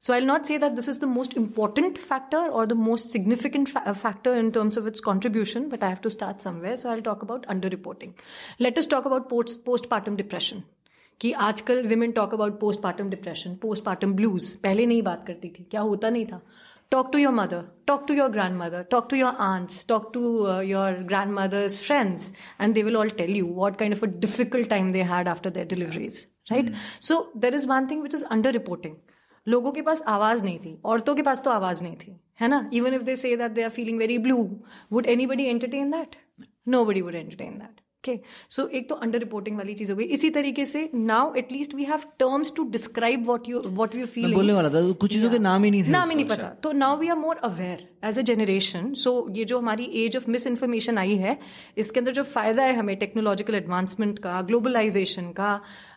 So I'll not say that this is the most important factor or the most significant fa- uh, factor in terms of its contribution, but I have to start somewhere. So I'll talk about underreporting. Let us talk about post postpartum depression. कि आजकल women talk about postpartum depression postpartum blues पहले नहीं बात करती थी क्या होता नहीं था talk to your mother talk to your grandmother talk to your aunts talk to uh, your grandmother's friends and they will all tell you what kind of a difficult time they had after their deliveries right mm. so there is one thing which is underreporting लोगों के पास आवाज़ नहीं थी औरतों के पास तो आवाज़ नहीं थी है ना? Even if they say that they are feeling very blue would anybody entertain that nobody would entertain that okay so एक तो अंडर रिपोर्टिंग वाली चीज़ हो गई। इसी तरीके से now at least we have terms to describe what you what you feel बोलने वाला था कुछ चीज़ों के नाम ही नहीं थे नाम ही नहीं पता। तो now we are more aware as a generation so ये जो हमारी एज ऑफ़ मिस इन्फॉर्मेशन आई है इसके अंदर जो फ़ायदा है हमें टेक्नोलॉजिकल एडवांसमेंट का ग्लोबलाइजेशन का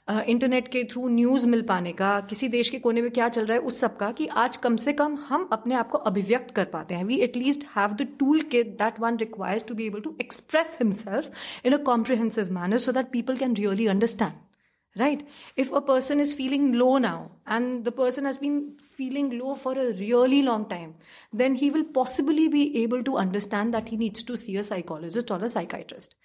इंटरनेट के थ्रू न्यूज़ मिल पाने का, किसी देश के कोने में क्या चल रहा है, उस सब का, कि आज कम से कम हम अपने आप को अभिव्यक्त कर पाते हैं। We at least have the tool के that one requires to be able to express himself in a comprehensive manner so that people can really understand right if a person is feeling low now and the person has been feeling low for a really long time then he will possibly be able to understand that he needs to see a psychologist और a psychiatrist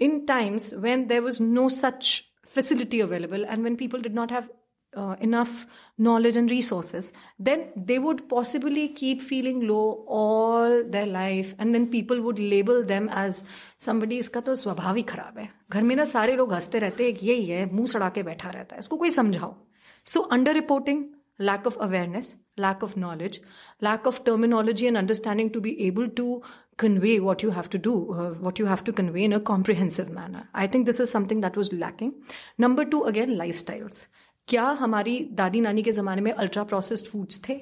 in times when there was no such facility available and when people did not have uh, enough knowledge and resources, then they would possibly keep feeling low all their life, and then people would label them as somebody इसका तो स्वभाव ही खराब है घर में ना सारे लोग हंसते रहते हैं यही है मुंह सड़ा के बैठा रहता है इसको कोई समझाओ so under reporting lack of awareness, lack of knowledge, lack of terminology and understanding to be able to convey what you have to do, uh, what you have to convey in a comprehensive manner. I think this is something that was lacking. Number two, again, lifestyles. क्या हमारी दादी नानी के ज़माने में ultra processed foods थे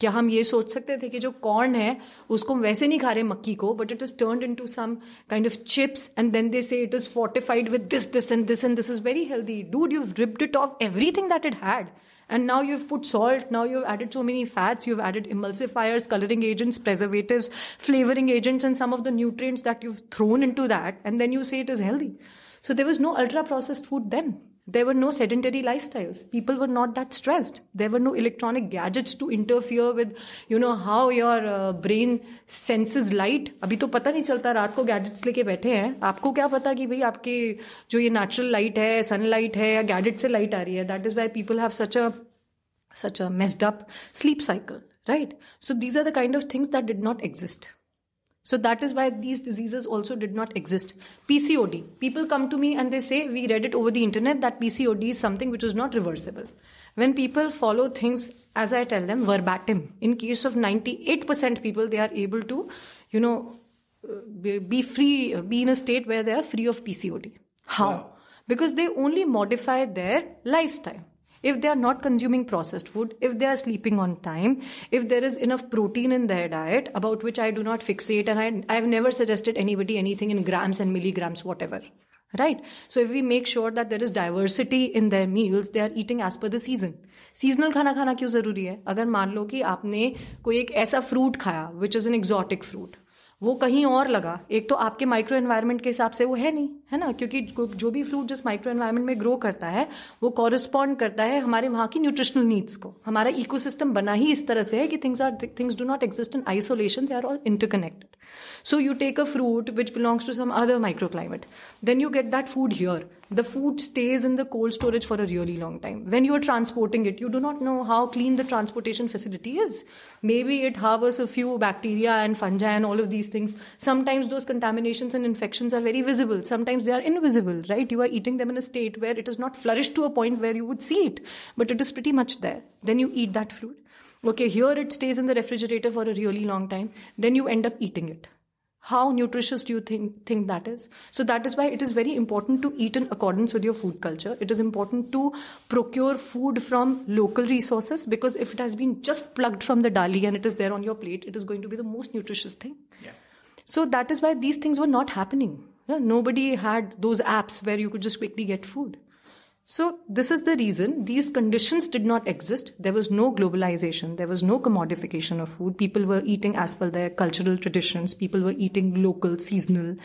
क्या हम ये सोच सकते थे कि जो कॉर्न है उसको हम वैसे नहीं खा रहे मक्की को but it is turn into some kind of chips and then they say it is fortified with this this and this and this is very healthy dude you ripped it off everything that it had and now you've put salt, now you've added so many fats, you've added emulsifiers, coloring agents, preservatives, flavoring agents, and some of the nutrients that you've thrown into that, and then you say it is healthy. So there was no ultra processed food then. There were no sedentary lifestyles. People were not that stressed. There were no electronic gadgets to interfere with, you know, how your uh, brain senses light. अभी तो पता नहीं चलता रात को gadgets लेके बैठे हैं आपको क्या पता कि भाई आपके जो ये नेचुरल लाइट है सनलाइट है या गैजेट से लाइट आ रही है that is why people have such a such a messed up sleep cycle right so these are the kind of things that did not exist so that is why these diseases also did not exist. PCOD. People come to me and they say, we read it over the internet that PCOD is something which is not reversible. When people follow things, as I tell them, verbatim, in case of 98% people, they are able to, you know, be free, be in a state where they are free of PCOD. How? Wow. Because they only modify their lifestyle if they are not consuming processed food, if they are sleeping on time, if there is enough protein in their diet, about which I do not fixate, and I, have never suggested anybody anything in grams and milligrams, whatever. Right? So if we make sure that there is diversity in their meals, they are eating as per the season. Seasonal खाना खाना क्यों जरूरी है अगर मान लो कि आपने कोई एक ऐसा फ्रूट खाया which is an exotic fruit वो कहीं और लगा। एक तो आपके माइक्रो एनवायरनमेंट के हिसाब से वो है नहीं, है ना? क्योंकि जो भी फ्रूट जिस माइक्रो एनवायरनमेंट में ग्रो करता है, वो कॉरिस्पॉन्ड करता है हमारे वहाँ की न्यूट्रिशनल नीड्स को। हमारा इकोसिस्टम बना ही इस तरह से है कि things are things do not exist in isolation they are all interconnected So you take a fruit which belongs to some other microclimate. Then you get that food here. The food stays in the cold storage for a really long time. When you are transporting it, you do not know how clean the transportation facility is. Maybe it harbors a few bacteria and fungi and all of these things. Sometimes those contaminations and infections are very visible. Sometimes they are invisible, right? You are eating them in a state where it has not flourished to a point where you would see it, but it is pretty much there. Then you eat that fruit. Okay, here it stays in the refrigerator for a really long time. Then you end up eating it how nutritious do you think think that is? So that is why it is very important to eat in accordance with your food culture. It is important to procure food from local resources because if it has been just plugged from the dali and it is there on your plate it is going to be the most nutritious thing. Yeah. so that is why these things were not happening. Yeah, nobody had those apps where you could just quickly get food so this is the reason these conditions did not exist. There was no globalization. There was no commodification of food. People were eating as per their cultural traditions. People were eating local, seasonal.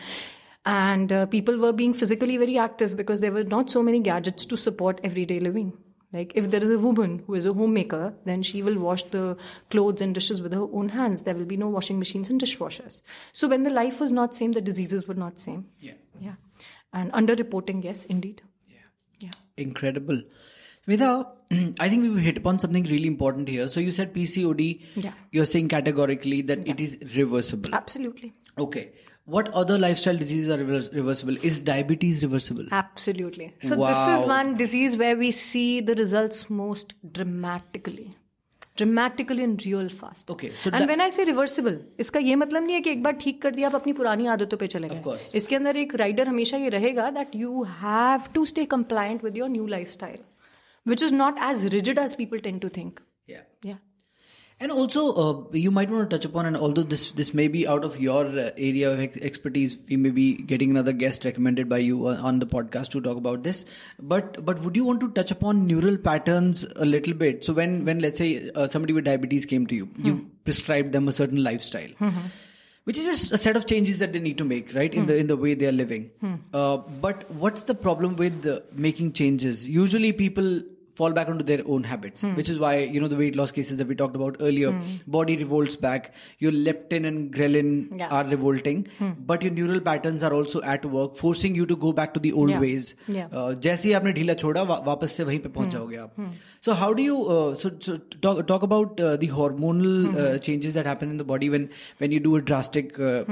And uh, people were being physically very active because there were not so many gadgets to support everyday living. Like if there is a woman who is a homemaker, then she will wash the clothes and dishes with her own hands. There will be no washing machines and dishwashers. So when the life was not same, the diseases were not same. Yeah. Yeah. And underreporting, yes, indeed. Yeah. Yeah. Incredible. Smita, I think we hit upon something really important here. So you said PCOD. Yeah. You're saying categorically that it is reversible. Absolutely. Okay. What other lifestyle diseases are reverse- reversible? Is diabetes reversible? Absolutely. So this is one disease where we see the results most dramatically. Dramatical and real fast okay and when I say reversible इसका ये मतलब नहीं है कि एक बार ठीक कर दिया आप अपनी पुरानी आदतों पे चले गए। इसके अंदर एक राइडर हमेशा ये रहेगा that you have to stay compliant with your new lifestyle which is not as rigid as people tend to think या And also, uh, you might want to touch upon, and although this this may be out of your uh, area of ex- expertise, we may be getting another guest recommended by you on, on the podcast to talk about this. But but would you want to touch upon neural patterns a little bit? So when when let's say uh, somebody with diabetes came to you, you prescribed them a certain lifestyle. Which is just a set of changes that they need to make, right, in the in the way they are living. Uh, but what's the problem with uh, making changes? Usually, people fall back onto their own habits, which is why you know the weight loss cases that we talked about earlier. Body revolts back. Your leptin and ghrelin Yeah. are revolting, but your neural patterns are also at work, forcing you to go back to the old Yeah. ways. Yeah. Uh, जैसे ही आपने ढीला छोड़ा वा, वापस से वहीं पे पहुंच जाओगे आप so how do you uh, so, so talk talk about uh, the hormonal uh, changes that happen in the body when when you do a drastic uh,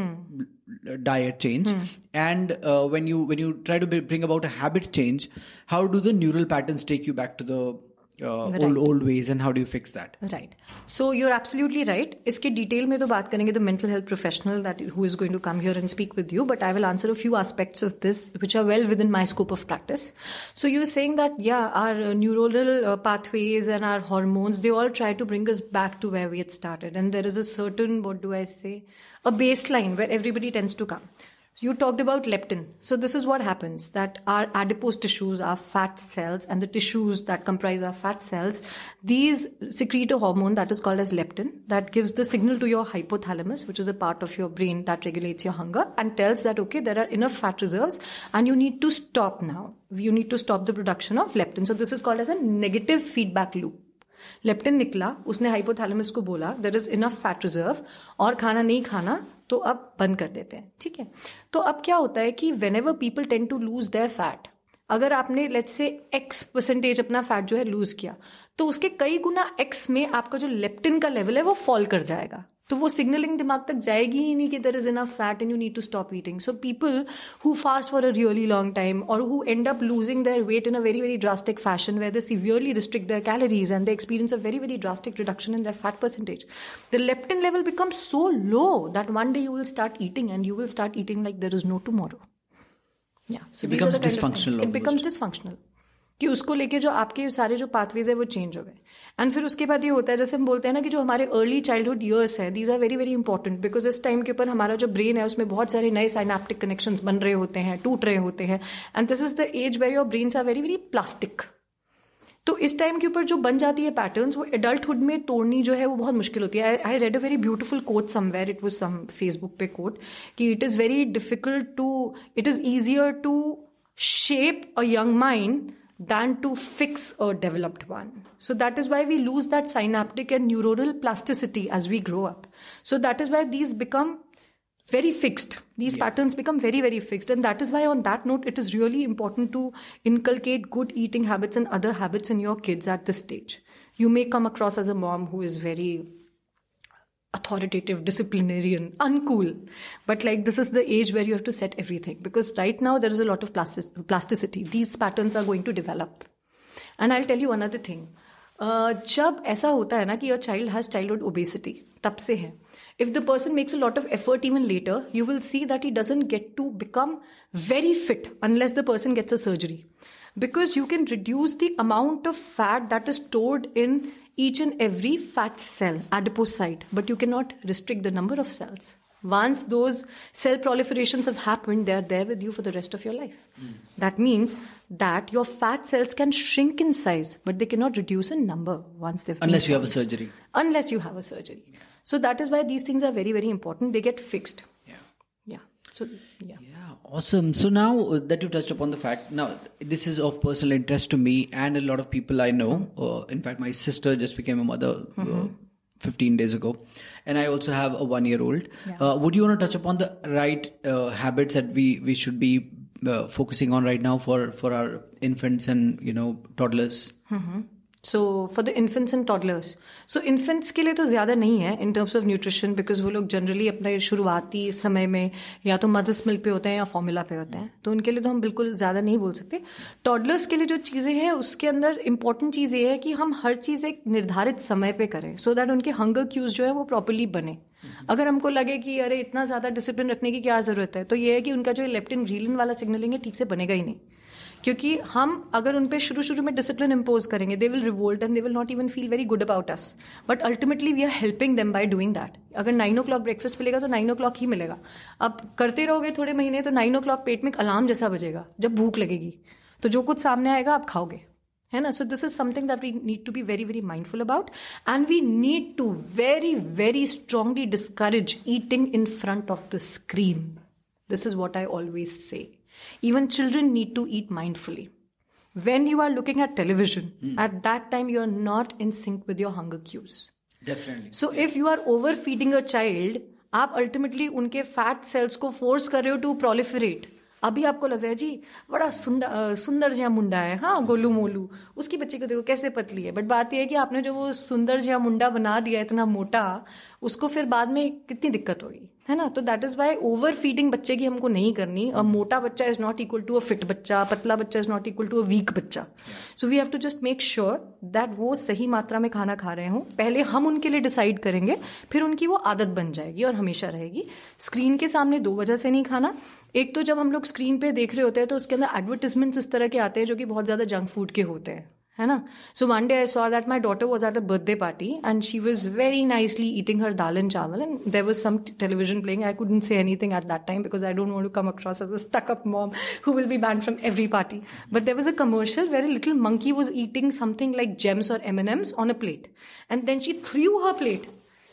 diet change. And uh, when you when you try to b- bring about a habit change how do the neural patterns take you back to the uh, right. old old ways and how do you fix that? Right. So you're absolutely right. Iske detail mein to baat karenge the mental health professional that who is going to come here and speak with you but i will answer a few aspects of this which are well within my scope of practice. So you're saying that yeah our uh, neuronal uh, pathways and our hormones they all try to bring us back to where we had started. And there is a certain what do i say a baseline where everybody tends to come. You talked about leptin. So this is what happens that our adipose tissues, our fat cells, and the tissues that comprise our fat cells, these secrete a hormone that is called as leptin that gives the signal to your hypothalamus, which is a part of your brain that regulates your hunger and tells that, okay, there are enough fat reserves and you need to stop now. You need to stop the production of leptin. So this is called as a negative feedback loop. Leptin निकला उसने hypothalamus को बोला there is enough fat reserve और खाना नहीं खाना तो अब बंद कर देते हैं, ठीक है? तो अब क्या होता है कि whenever people tend to lose the fat अगर आपने लेट से एक्स परसेंटेज अपना फैट जो है लूज किया तो उसके कई गुना एक्स में आपका जो लेप्टिन का लेवल है वो फॉल कर जाएगा। तो वो सिग्नलिंग दिमाग तक जाएगी ही नहीं कि there is enough fat and you need to stop eating so people who fast for a really long time और who end up losing their wait in a very very drastic fashion where they severely restrict their calories and they experience a very very drastic reduction in their fat percentage the leptin level becomes so low that one day you will start eating and you will start eating like there is no tomorrow yeah so It these are becomes the kind of dysfunctional things. it becomes dysfunctional कि उसको लेके जो आपके सारे जो pathways है वो change हो गए। एंड फिर उसके बाद ये होता है, जैसे हम बोलते हैं ना कि जो हमारे अर्ली चाइल्डहुड ईयर्स हैं these are very very important because इस टाइम के ऊपर हमारा जो ब्रेन है, उसमें बहुत सारे नए साइनाप्टिक कनेक्शन बन रहे होते हैं, टूट रहे होते हैं। And this is the age where your brains are very very plastic तो इस टाइम के ऊपर जो बन जाती है पैटर्न्स वो एडल्टहुड में तोड़नी जो है, वो बहुत मुश्किल होती है। I read a very beautiful quote somewhere it was some Facebook पे कोट कि it is very difficult to it is easier to shape a young mind than to fix a developed one. So that is why we lose that synaptic and neuronal plasticity as we grow up. So that is why these become very fixed. These patterns become very, very fixed. And that is why, on that note, it is really important to inculcate good eating habits and other habits in your kids at this stage. You may come across as a mom who is very authoritative, disciplinarian, uncool. But like this is the age where you have to set everything because right now there is a lot of plastic- plasticity. These patterns are going to develop. And I'll tell you another thing. Uh, जब ऐसा होता है ना कि your child has childhood obesity तब से है if the person makes a lot of effort even later, you will see that he doesn't get to become very fit unless the person gets a surgery. Because you can reduce the amount of fat that is stored in each and every fat cell, adipocyte, but you cannot restrict the number of cells. Once those cell proliferations have happened, they are there with you for the rest of your life. Mm. That means that your fat cells can shrink in size, but they cannot reduce in number once they've unless you have a surgery. Unless you have a surgery. Yeah. So that is why these things are very very important. They get fixed. Yeah. Yeah. So yeah. Yeah. Awesome. So now uh, that you touched upon the fact, now this is of personal interest to me and a lot of people I know. Uh, in fact, my sister just became a mother. Uh, mm-hmm. Uh, 15 days ago and i also have a one year old yeah. uh, would you want to touch upon the right uh, habits that we we should be uh, focusing on right now for for our infants and you know toddlers mm-hmm. So for the infants and toddlers so infants के लिए तो ज़्यादा नहीं है in terms of nutrition because वो लोग generally अपने शुरुआती समय में या तो मदर्स मिल्क पे होते हैं या फॉर्मूला पे होते हैं। तो उनके लिए तो हम बिल्कुल ज़्यादा नहीं बोल सकते। टॉडलर्स के लिए जो चीज़ें हैं, उसके अंदर इंपॉर्टेंट चीज़ ये है कि हम हर चीज़ एक निर्धारित समय पर करें सो so दैट उनके हंगर क्यूज जो है वो प्रॉपरली बने। अगर हमको लगे कि, अरे, इतना ज़्यादा डिसिप्लिन रखने की क्या ज़रूरत है? तो ये है कि उनका जो लेप्टिन ग्रीलिन वाला सिग्नलिंग है, ठीक से बनेगा ही नहीं। क्योंकि हम अगर उन पर शुरू शुरू में डिसिप्लिन इम्पोज करेंगे they will revolt and they will not even feel very good about us but ultimately we are helping them by doing that अगर नाइन ओ क्लॉक ब्रेकफास्ट मिलेगा तो नाइन ओ क्लॉक ही मिलेगा। अब करते रहोगे थोड़े महीने तो नाइन ओ क्लॉक पेट में अलार्म जैसा बजेगा, जब भूख लगेगी। तो जो कुछ सामने आएगा, आप खाओगे। है ना? So this is something that we need to be very very mindful about and we need to very very strongly discourage eating in front of the screen this is what I always say Even children need to eat mindfully. When you are looking at television, mm. at that time you are not in sync with your hunger cues. Definitely. So yeah. if you are overfeeding a child, आप ultimately उनके fat cells को force कर रहे हो to proliferate अभी आपको लग रहा है जी बड़ा सुंदर सुंदर जिया मुंडा है हाँ गोलू मोलू उसकी बच्ची को देखो कैसे पतली है बट बात यह है कि आपने जो वो सुंदर जिया मुंडा बना दिया इतना मोटा उसको फिर बाद में कितनी दिक्कत होगी है ना? तो that is why overfeeding बच्चे की हमको नहीं करनी। और मोटा बच्चा is not equal to a fit बच्चा पतला बच्चा is not equal to a weak बच्चा। So we have to just make sure that वो सही मात्रा में खाना खा रहे हों। पहले हम उनके लिए डिसाइड करेंगे फिर उनकी वो आदत बन जाएगी और हमेशा रहेगी। स्क्रीन के सामने दो वजह से नहीं खाना। एक तो जब हम लोग स्क्रीन पे देख रहे होते हैं तो उसके अंदर एडवर्टिजमेंट्स इस तरह के आते हैं जो कि बहुत ज़्यादा जंक फ़ूड के होते हैं। so one day i saw that my daughter was at a birthday party and she was very nicely eating her dal and chawal and there was some television playing. I couldn't say anything at that time because i don't want to come across as a stuck up mom who will be banned from every party. But there was a commercial where a little monkey was eating something like gems or m&ms on a plate. And then she threw her plate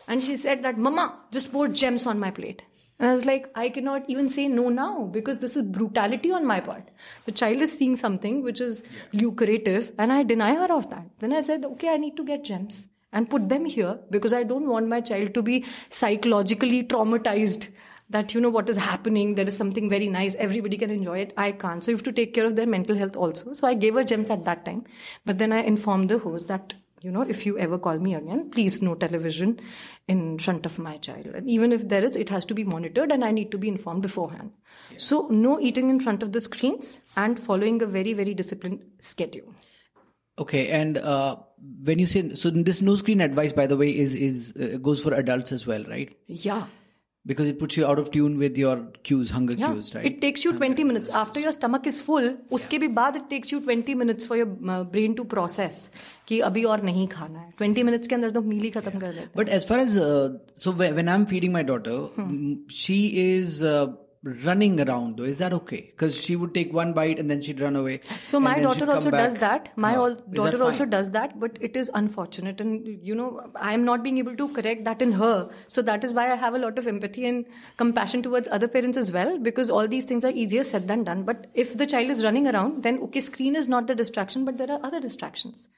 and she said that mama just pour gems on my plate. And I was like, I cannot even say no now because this is brutality on my part. The child is seeing something which is lucrative and I deny her of that. Then I said, okay, I need to get gems and put them here because I don't want my child to be psychologically traumatized that you know what is happening there is something very nice everybody can enjoy it. I can't. So you have to take care of their mental health also. So i gave her gems at that time. But then i informed the host that you know if you ever call me again please no television in front of my child. And even if there is it has to be monitored and i need to be informed beforehand. Yeah. so no eating in front of the screens and following a very very disciplined schedule. Okay and uh, when you say so this no screen advice by the way is is uh, goes for adults as well right? Yeah because it puts you out of tune with your cues hunger yeah. cues right it takes you 20 minutes after your stomach is full uske yeah. bhi baad it takes you 20 minutes for your uh, brain to process कि अभी और नहीं खाना है 20 minutes के अंदर तो मील ही खत्म कर देते but as far as so when I am feeding my daughter she is running around though. Is that okay? Because she would take one bite and then she'd run away. So my daughter also does that. My no. daughter also does that but it is unfortunate. And you know i am not being able to correct that in her. So that is why i have a lot of empathy and compassion towards other parents as well because all these things are easier said than done. But if the child is running around then okay screen is not the distraction but there are other distractions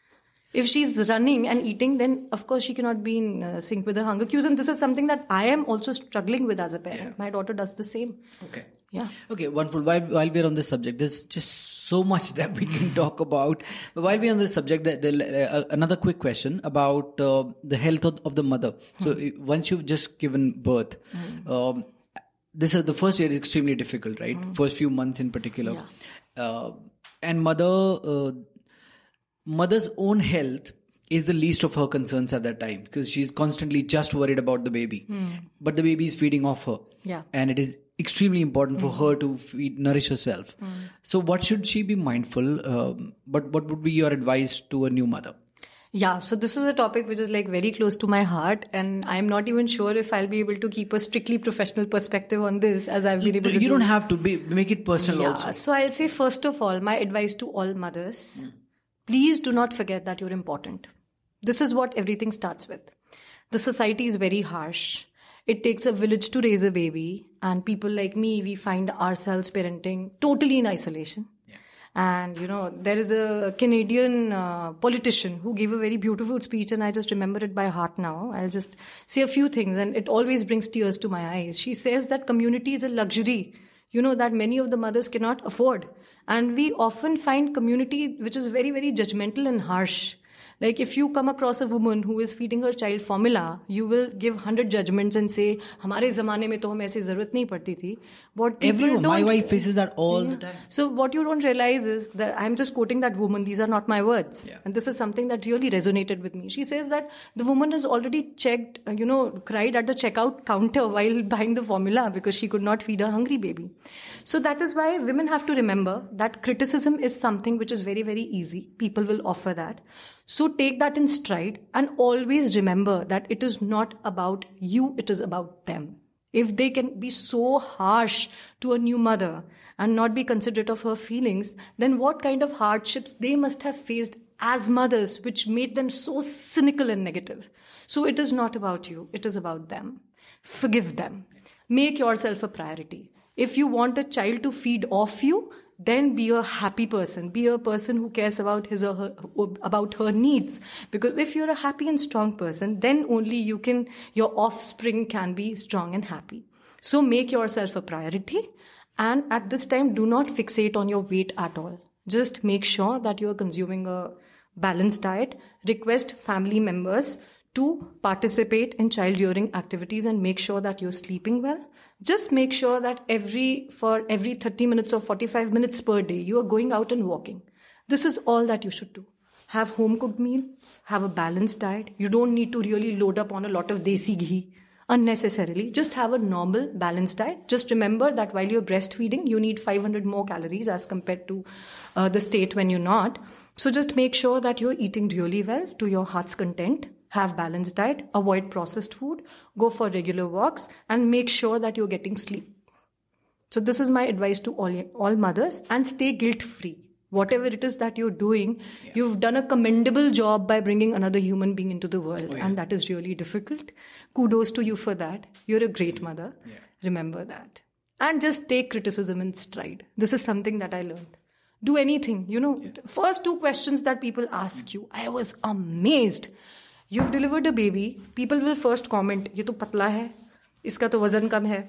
if she's running and eating, then of course she cannot be in uh, sync with her hunger cues. And this is something that I am also struggling with as a parent. Yeah. My daughter does the same. Okay. Yeah. Okay, wonderful. While, while we're on this subject, there's just so much that we can talk about. But while we're on this subject, the, the, uh, another quick question about uh, the health of, of, the mother. So hmm. once you've just given birth, hmm. um, this is the first year is extremely difficult, right? Hmm. First few months in particular. Yeah. Uh, and mother uh, mother's own health is the least of her concerns at that time because she's constantly just worried about the baby. Hmm. But the baby is feeding off her. Yeah. And it is extremely important for her to feed, nourish herself. Hmm. So, what should she be mindful? Um, but what would be your advice to a new mother? Yeah, so this is a topic which is like very close to my heart, and I'm not even sure if I'll be able to keep a strictly professional perspective on this as I've been able to. You do. don't have to be make it personal Yeah, also. so I'll say first of all, my advice to all mothers hmm. Please do not forget that you're important. This is what everything starts with. The society is very harsh. It takes a village to raise a baby, and people like me, we find ourselves parenting totally in isolation. And you know, there is a Canadian uh, politician who gave a very beautiful speech, and I just remember it by heart now. I'll just say a few things, and it always brings tears to my eyes. She says that community is a luxury, you know, that many of the mothers cannot afford. And we often find community which is very, very judgmental and harsh. Like if you come across a woman who is feeding her child formula, you will give hundred judgments and say, "हमारे ज़माने में तो हमें ऐसी ज़रूरत नहीं पड़ती थी." What people Everyone, my don't- wife faces that all the time. so what you don't realize is that I'm just quoting that woman. These are not my words, Yeah. and this is something that really resonated with me. She says that the woman has already checked, uh, you know, cried at the checkout counter while buying the formula because she could not feed a hungry baby. So that is why women have to remember that criticism is something which is very very easy. People will offer that. So take that in stride and always remember that it is not about you; it is about them if they can be so harsh to a new mother and not be considerate of her feelings, then what kind of hardships they must have faced as mothers, which made them so cynical and negative. So it is not about you, it is about them. Forgive them. Make yourself a priority. If you want a child to feed off you, then be a happy person. Be a person who cares about his or her about her needs. Because if you're a happy and strong person then only you can your offspring can be strong and happy. So make yourself a priority. And at this time do not fixate on your weight at all. Just make sure that you are consuming a balanced diet. Request family members to participate in child rearing activities and make sure that you're sleeping well just make sure that every for every 30 minutes or 45 minutes per day you are going out and walking. This is all that you should do. Have home cooked meals have a balanced diet. You don't need to really load up on a lot of desi ghee unnecessarily. Just have a normal balanced diet. Just remember that while you're breastfeeding you need 500 more calories as compared to uh, the state when you're not. So just make sure that you're eating really well to your heart's content have balanced diet avoid processed food go for regular walks and make sure that you're getting sleep. So this is my advice to all all mothers and stay guilt free whatever it is that you're doing you've done a commendable job by bringing another human being into the world oh, and that is really difficult. Kudos to you for that. You're a great mother. Remember that. And just take criticism in stride. This is something that i learned. Do anything. You know first two questions that people ask you i was amazed you have delivered a baby people will first comment ये तो पतला है इसका तो वज़न कम है.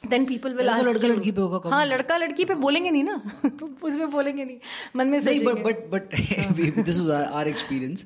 Then people will लड़का लड़की पे होगा हाँ लड़का लड़की पे बोलेंगे नहीं ना? तो उसमें बोलेंगे नहीं। मन में सही but but but this was our experience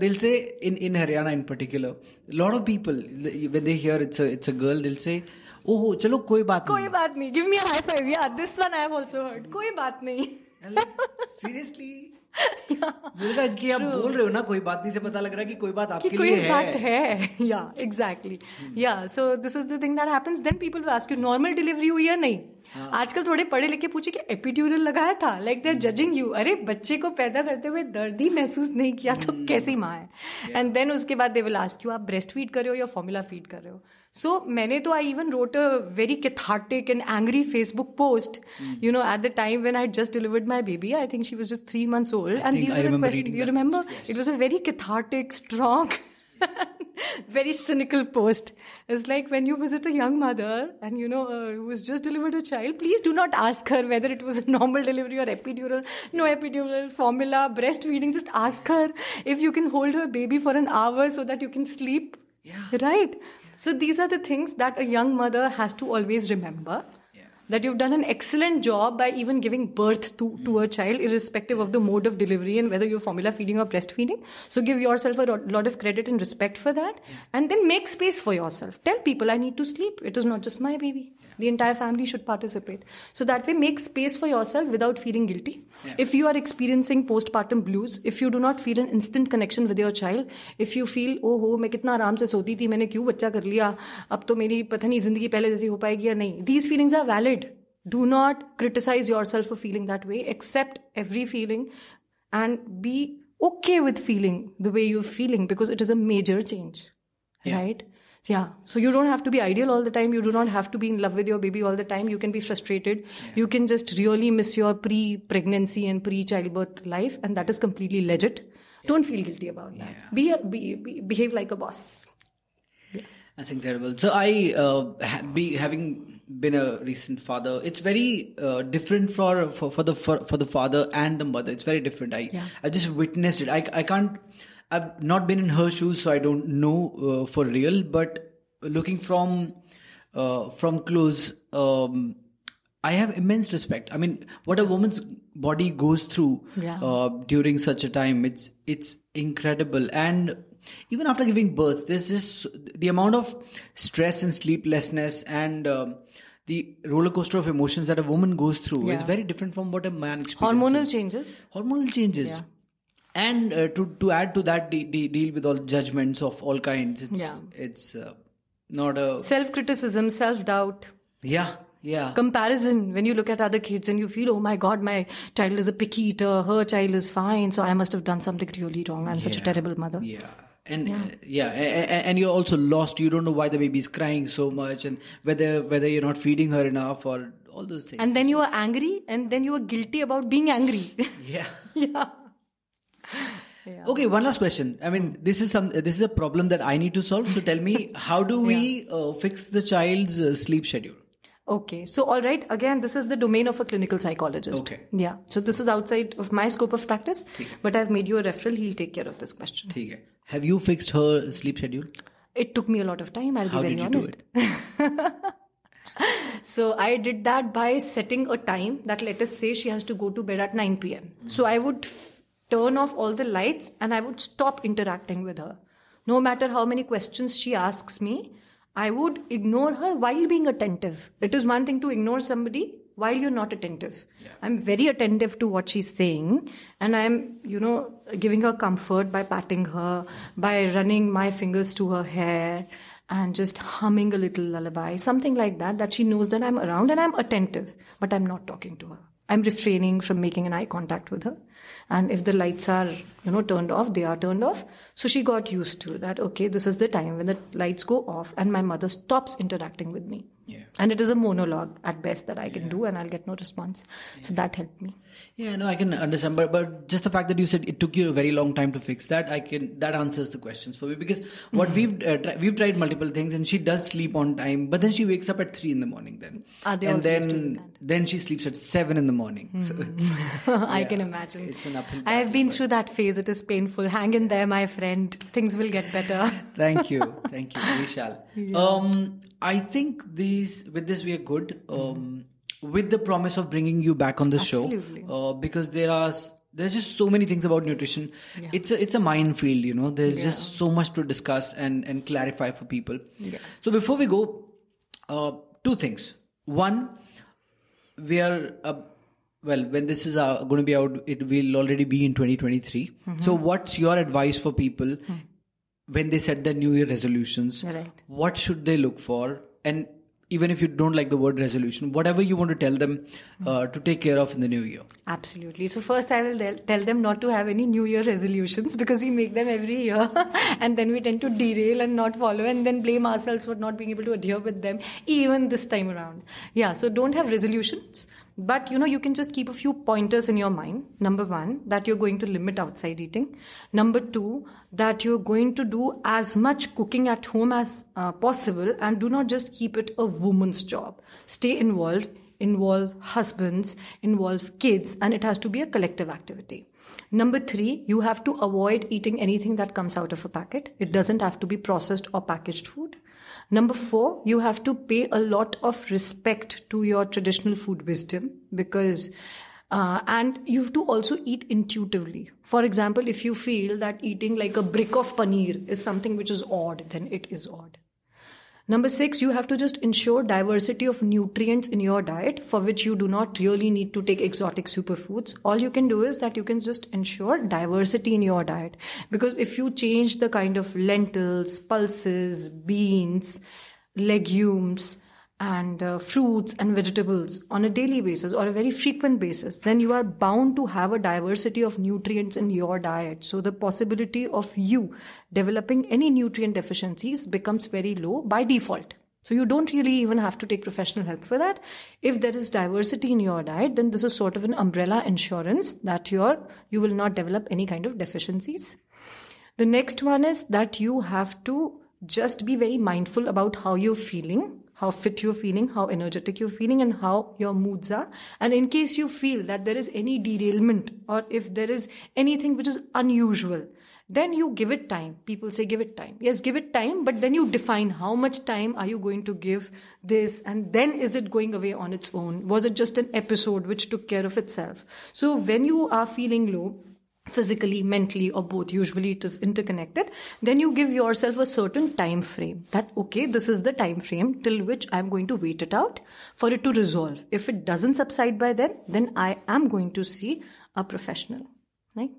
दिल से in in Haryana in particular lot of people when they hear it's it's a girl दिल से ओह चलो कोई बात कोई बात नहीं give me high five yeah this one I have also heard कोई बात नहीं सीरियसली लगा कि आप बोल रहे हो ना कोई बात नहीं से पता लग रहा है कि कोई बात कि आपके कोई लिए बात है। है yeah exactly yeah so this is the thing that happens then people will ask you normal delivery हुई या नहीं? हाँ. आजकल थोड़े पढ़े लिखे पूछे कि एपिड्यूरल लगाया था? Like they are judging you अरे बच्चे को पैदा करते हुए दर्द ही महसूस नहीं किया तो कैसी माँ है? एंड देन उसके बाद दे विल आस्क यू आप ब्रेस्ट फ़ीड कर रहे हो या फॉर्मूला फ़ीड कर रहे हो? सो मैंने तो I even wrote a very cathartic and angry Facebook post, you know, at the time when I had just delivered my baby. I think she was just three months old. and think these I were the remember questions. reading You that remember? post, yes. It was a very cathartic, strong, very cynical post. It's like when you visit a young mother and you know uh, who has just delivered a child, please do not ask her whether it was a normal delivery or epidural, no epidural, formula, breastfeeding. Just ask her if you can hold her baby for an hour so that you can sleep. Yeah. Right. So these are the things that a young mother has to always remember Yeah. that you've done an excellent job by even giving birth to, to a child, irrespective of the mode of delivery and whether you're formula feeding or breastfeeding. So give yourself a lot of credit and respect for that. And then make space for yourself. Tell people, I need to sleep. It is not just my baby. The entire family should participate. So that way, make space for yourself without feeling guilty. Yeah. If you are experiencing postpartum blues, if you do not feel an instant connection with your child, if you feel, oh हो मैं कितना आराम से सोती थी मैंने क्यों बच्चा कर लिया अब तो मेरी पता नहीं जिंदगी पहले जैसी हो पाएगी या नहीं these feelings are valid do not criticize yourself for feeling that way. Accept every feeling and be okay with feeling the way you're feeling because it is a major change Yeah. right? Yeah. So you don't have to be ideal all the time. You do not have to be in love with your baby all the time. You can be frustrated. You can just really miss your pre pregnancy and pre childbirth life and that is completely legit. Don't feel guilty about that. Be, a, be, be behave like a boss. That's incredible. So I, uh, ha- be having been a recent father, it's very uh, different for, for for the for, for the father and the mother. It's very different. I Yeah. I just witnessed it. I I can't. I've not been in her shoes, so I don't know uh, for real. But looking from uh, from close, um, I have immense respect. I mean, what a woman's body goes through Yeah. uh, during such a time, it's it's incredible. And even after giving birth, there's just the amount of stress and sleeplessness and um, the roller coaster of emotions that a woman goes through is very different from what a man experiences. hormonal changes hormonal changes. Yeah. And uh, to to add to that, de- de- deal with all judgments of all kinds. It's Yeah. it's uh, not a self criticism self doubt yeah yeah comparison when you look at other kids and you feel oh my god my child is a picky eater her child is fine so i must have done something really wrong i'm such a terrible mother Yeah. And yeah, uh, yeah and you're also lost. You don't know why the baby's crying so much, and whether whether you're not feeding her enough, or all those things. and then you are angry and then you are guilty about being angry yeah. yeah Okay, one last question. I mean, this is some this is a problem that I need to solve. So tell me, how do we uh, fix the child's uh, sleep schedule? Okay. So, all right. Again, this is the domain of a clinical psychologist. Okay. Yeah. So, this is outside of my scope of practice, but I've made you a referral. He'll take care of this question. Have you fixed her sleep schedule? It took me a lot of time. I'll How be very honest. so I did that by setting a time that let us say she has to go to bed at 9 p.m. Mm-hmm. So I would f- turn off all the lights and I would stop interacting with her. No matter how many questions she asks me, I would ignore her while being attentive. It is one thing to ignore somebody while you're not attentive. I'm very attentive to what she's saying and I'm, you know, giving her comfort by patting her, by running my fingers to her hair and just humming a little lullaby, something like that, that she knows that I'm around and I'm attentive, but I'm not talking to her. I'm refraining from making an eye contact with her. And if the lights are, you know, turned off, they are turned off. So she got used to that. Okay, this is the time when the lights go off and my mother stops interacting with me. Yeah. And it is a monologue at best that I can do and I'll get no response. So that helped me. Yeah, no, I can understand, but but just the fact that you said it took you a very long time to fix that, I can that answers the questions for me because what we've uh, tri- we've tried multiple things and she does sleep on time, but then she wakes up at three in the morning then, Ah, they and then. Hmm. then she sleeps at seven in the morning. So it's I can imagine. It's an I have been through that phase. It is painful. Hang in there, my friend. Things will get better. Thank you, thank you, we shall. Um, I think these with this we are good. Um, with the promise of bringing you back on the Absolutely. show, uh, because there are there's just so many things about nutrition. It's a it's a minefield, you know. There's just so much to discuss and and clarify for people. Yeah. So before we go, uh, two things. One, we are uh, well when this is uh, going to be out it will already be in 2023 Mm-hmm. so what's your advice for people when they set their new year resolutions. Right. what should they look for and even if you don't like the word resolution whatever you want to tell them Hmm. uh, to take care of in the new year Absolutely. So first, I will tell them not to have any New Year resolutions because we make them every year, and then we tend to derail and not follow, and then blame ourselves for not being able to adhere with them, even this time around. Yeah. So don't have resolutions, but you know you can just keep a few pointers in your mind. Number one, that you're going to limit outside eating. Number two, that you're going to do as much cooking at home as uh, possible, and do not just keep it a woman's job. Stay involved involve husbands, involve kids, and it has to be a collective activity. Number three, you have to avoid eating anything that comes out of a packet. It doesn't have to be processed or packaged food. Number four, you have to pay a lot of respect to your traditional food wisdom because uh, and you have to also eat intuitively. For example, if you feel that eating like a brick of paneer is something which is odd, then it is odd. Number six, you have to just ensure diversity of nutrients in your diet for which you do not really need to take exotic superfoods. All you can do is that you can just ensure diversity in your diet. Because if you change the kind of lentils, pulses, beans, legumes, and uh, fruits and vegetables on a daily basis or a very frequent basis, then you are bound to have a diversity of nutrients in your diet. So the possibility of you developing any nutrient deficiencies becomes very low by default. So you don't really even have to take professional help for that. If there is diversity in your diet, then this is sort of an umbrella insurance that you're, you will not develop any kind of deficiencies. The next one is that you have to just be very mindful about how you're feeling how fit you're feeling, how energetic you're feeling, and how your moods are. And in case you feel that there is any derailment or if there is anything which is unusual, then you give it time. People say give it time. Yes, give it time, but then you define how much time are you going to give this, and then is it going away on its own? Was it just an episode which took care of itself? So when you are feeling low, physically mentally or both. Usually it is interconnected. Then you give yourself a certain time frame that okay this is the time frame till which i'm going to wait it out for it to resolve. If it doesn't subside by then then i am going to see a professional right?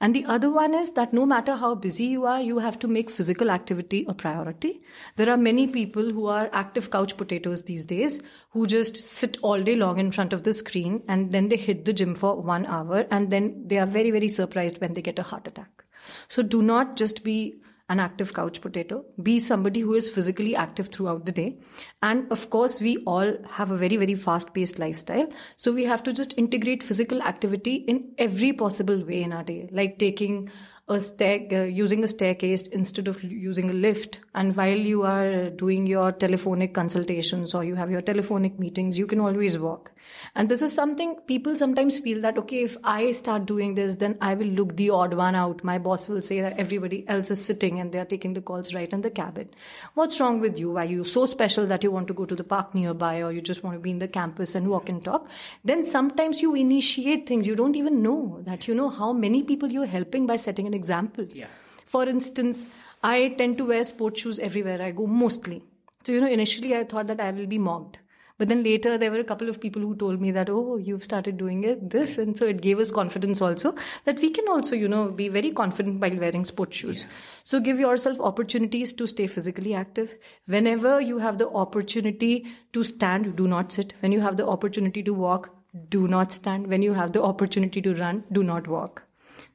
And the other one is that no matter how busy you are you have to make physical activity a priority. There are many people who are active couch potatoes these days who just sit all day long in front of the screen and then they hit the gym for 1 hour and then they are very very surprised when they get a heart attack. So do not just be an active couch potato, be somebody who is physically active throughout the day. And of course, we all have a very, very fast paced lifestyle. So we have to just integrate physical activity in every possible way in our day, like taking a stair, uh, using a staircase instead of using a lift. And while you are doing your telephonic consultations or you have your telephonic meetings, you can always walk. And this is something people sometimes feel that, okay, if I start doing this, then I will look the odd one out. My boss will say that everybody else is sitting and they are taking the calls right in the cabin. What's wrong with you? Are you so special that you want to go to the park nearby or you just want to be in the campus and walk and talk? Then sometimes you initiate things. You don't even know that you know how many people you're helping by setting an example. Yeah. For instance, I tend to wear sports shoes everywhere I go, mostly. So, you know, initially I thought that I will be mocked. But then later there were a couple of people who told me that, oh, you've started doing it, this. And so it gave us confidence also that we can also, you know, be very confident while wearing sports shoes. Yeah. So give yourself opportunities to stay physically active. Whenever you have the opportunity to stand, do not sit. When you have the opportunity to walk, do not stand. When you have the opportunity to run, do not walk.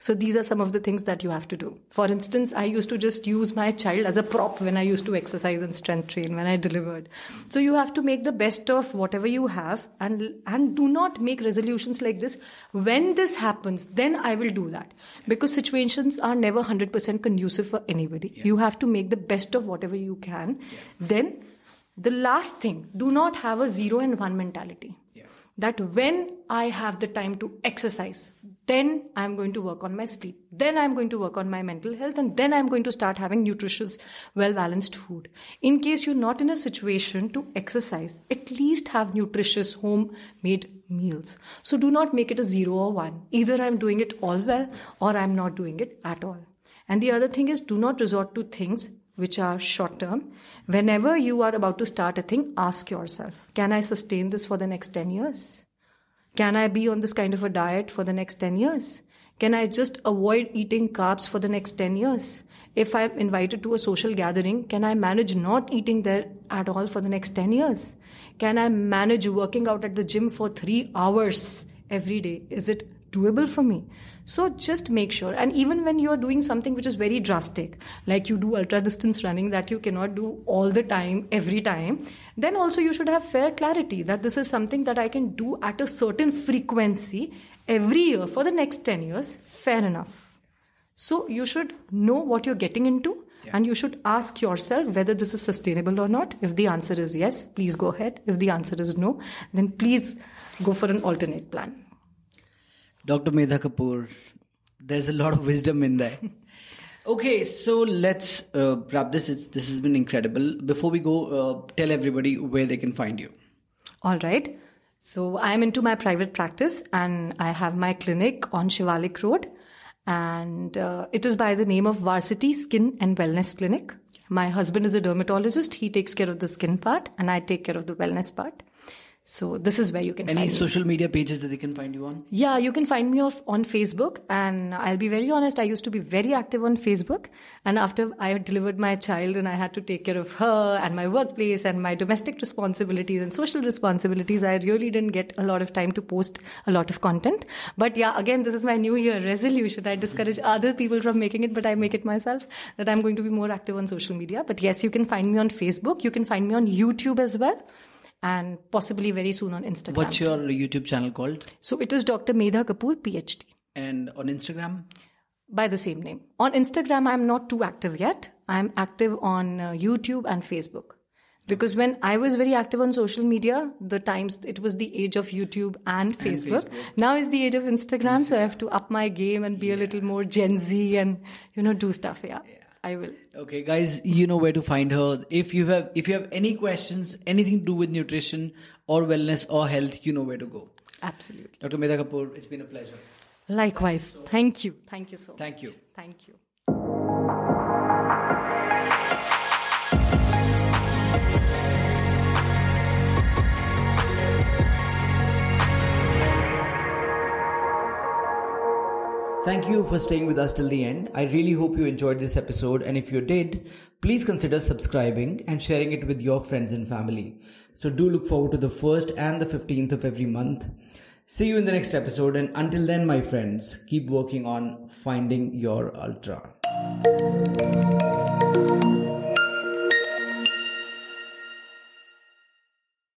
So these are some of the things that you have to do. For instance, I used to just use my child as a prop when I used to exercise and strength train when I delivered. So you have to make the best of whatever you have and and do not make resolutions like this. When this happens, then I will do that. Because situations are never 100% conducive for anybody. Yeah. You have to make the best of whatever you can. Yeah. Then the last thing, do not have a zero and one mentality. Yeah. That when I have the time to exercise, then I'm going to work on my sleep. Then I'm going to work on my mental health. And then I'm going to start having nutritious, well balanced food. In case you're not in a situation to exercise, at least have nutritious homemade meals. So do not make it a zero or one. Either I'm doing it all well or I'm not doing it at all. And the other thing is do not resort to things which are short term. Whenever you are about to start a thing, ask yourself, can I sustain this for the next 10 years? Can I be on this kind of a diet for the next 10 years? Can I just avoid eating carbs for the next 10 years? If I'm invited to a social gathering, can I manage not eating there at all for the next 10 years? Can I manage working out at the gym for three hours every day? Is it doable for me? So just make sure. And even when you're doing something which is very drastic, like you do ultra distance running that you cannot do all the time, every time, then also you should have fair clarity that this is something that I can do at a certain frequency every year for the next 10 years. Fair enough. So you should know what you're getting into. Yeah. And you should ask yourself whether this is sustainable or not. If the answer is yes, please go ahead. If the answer is no, then please go for an alternate plan. Dr. Medha Kapoor, there's a lot of wisdom in there. Okay, so let's uh, wrap this. It's, this has been incredible. Before we go, uh, tell everybody where they can find you. All right. So I am into my private practice and I have my clinic on Shivalik Road. And uh, it is by the name of Varsity Skin and Wellness Clinic. My husband is a dermatologist. He takes care of the skin part and I take care of the wellness part. So this is where you can Any find me. social media pages that they can find you on? Yeah, you can find me off on Facebook. And I'll be very honest, I used to be very active on Facebook. And after I had delivered my child and I had to take care of her and my workplace and my domestic responsibilities and social responsibilities, I really didn't get a lot of time to post a lot of content. But yeah, again, this is my new year resolution. I discourage other people from making it, but I make it myself that I'm going to be more active on social media. But yes, you can find me on Facebook. You can find me on YouTube as well. And possibly very soon on Instagram. What's your YouTube channel called? So it is Dr. Medha Kapoor, PhD And on Instagram? by the same name. On Instagram, I'm not too active yet. I'm active on uh, YouTube and Facebook. Because when I was very active on social media, the times it was the age of YouTube and Facebook. Now is the age of Instagram, so I have to up my game and be a little more Gen Z and you know do stuff. Yeah, I will. Okay, guys, you know where to find her. If you have if you have any questions, anything to do with nutrition or wellness or health, you know where to go. Absolutely. Dr. Medha Kapoor, it's been a pleasure. Likewise. Thank you. Thank you so much. Thank you. Thank you. Thank you for staying with us till the end. I really hope you enjoyed this episode, and if you did, please consider subscribing and sharing it with your friends and family. So, do look forward to the 1st and the 15th of every month. See you in the next episode, and until then, my friends, keep working on finding your ultra.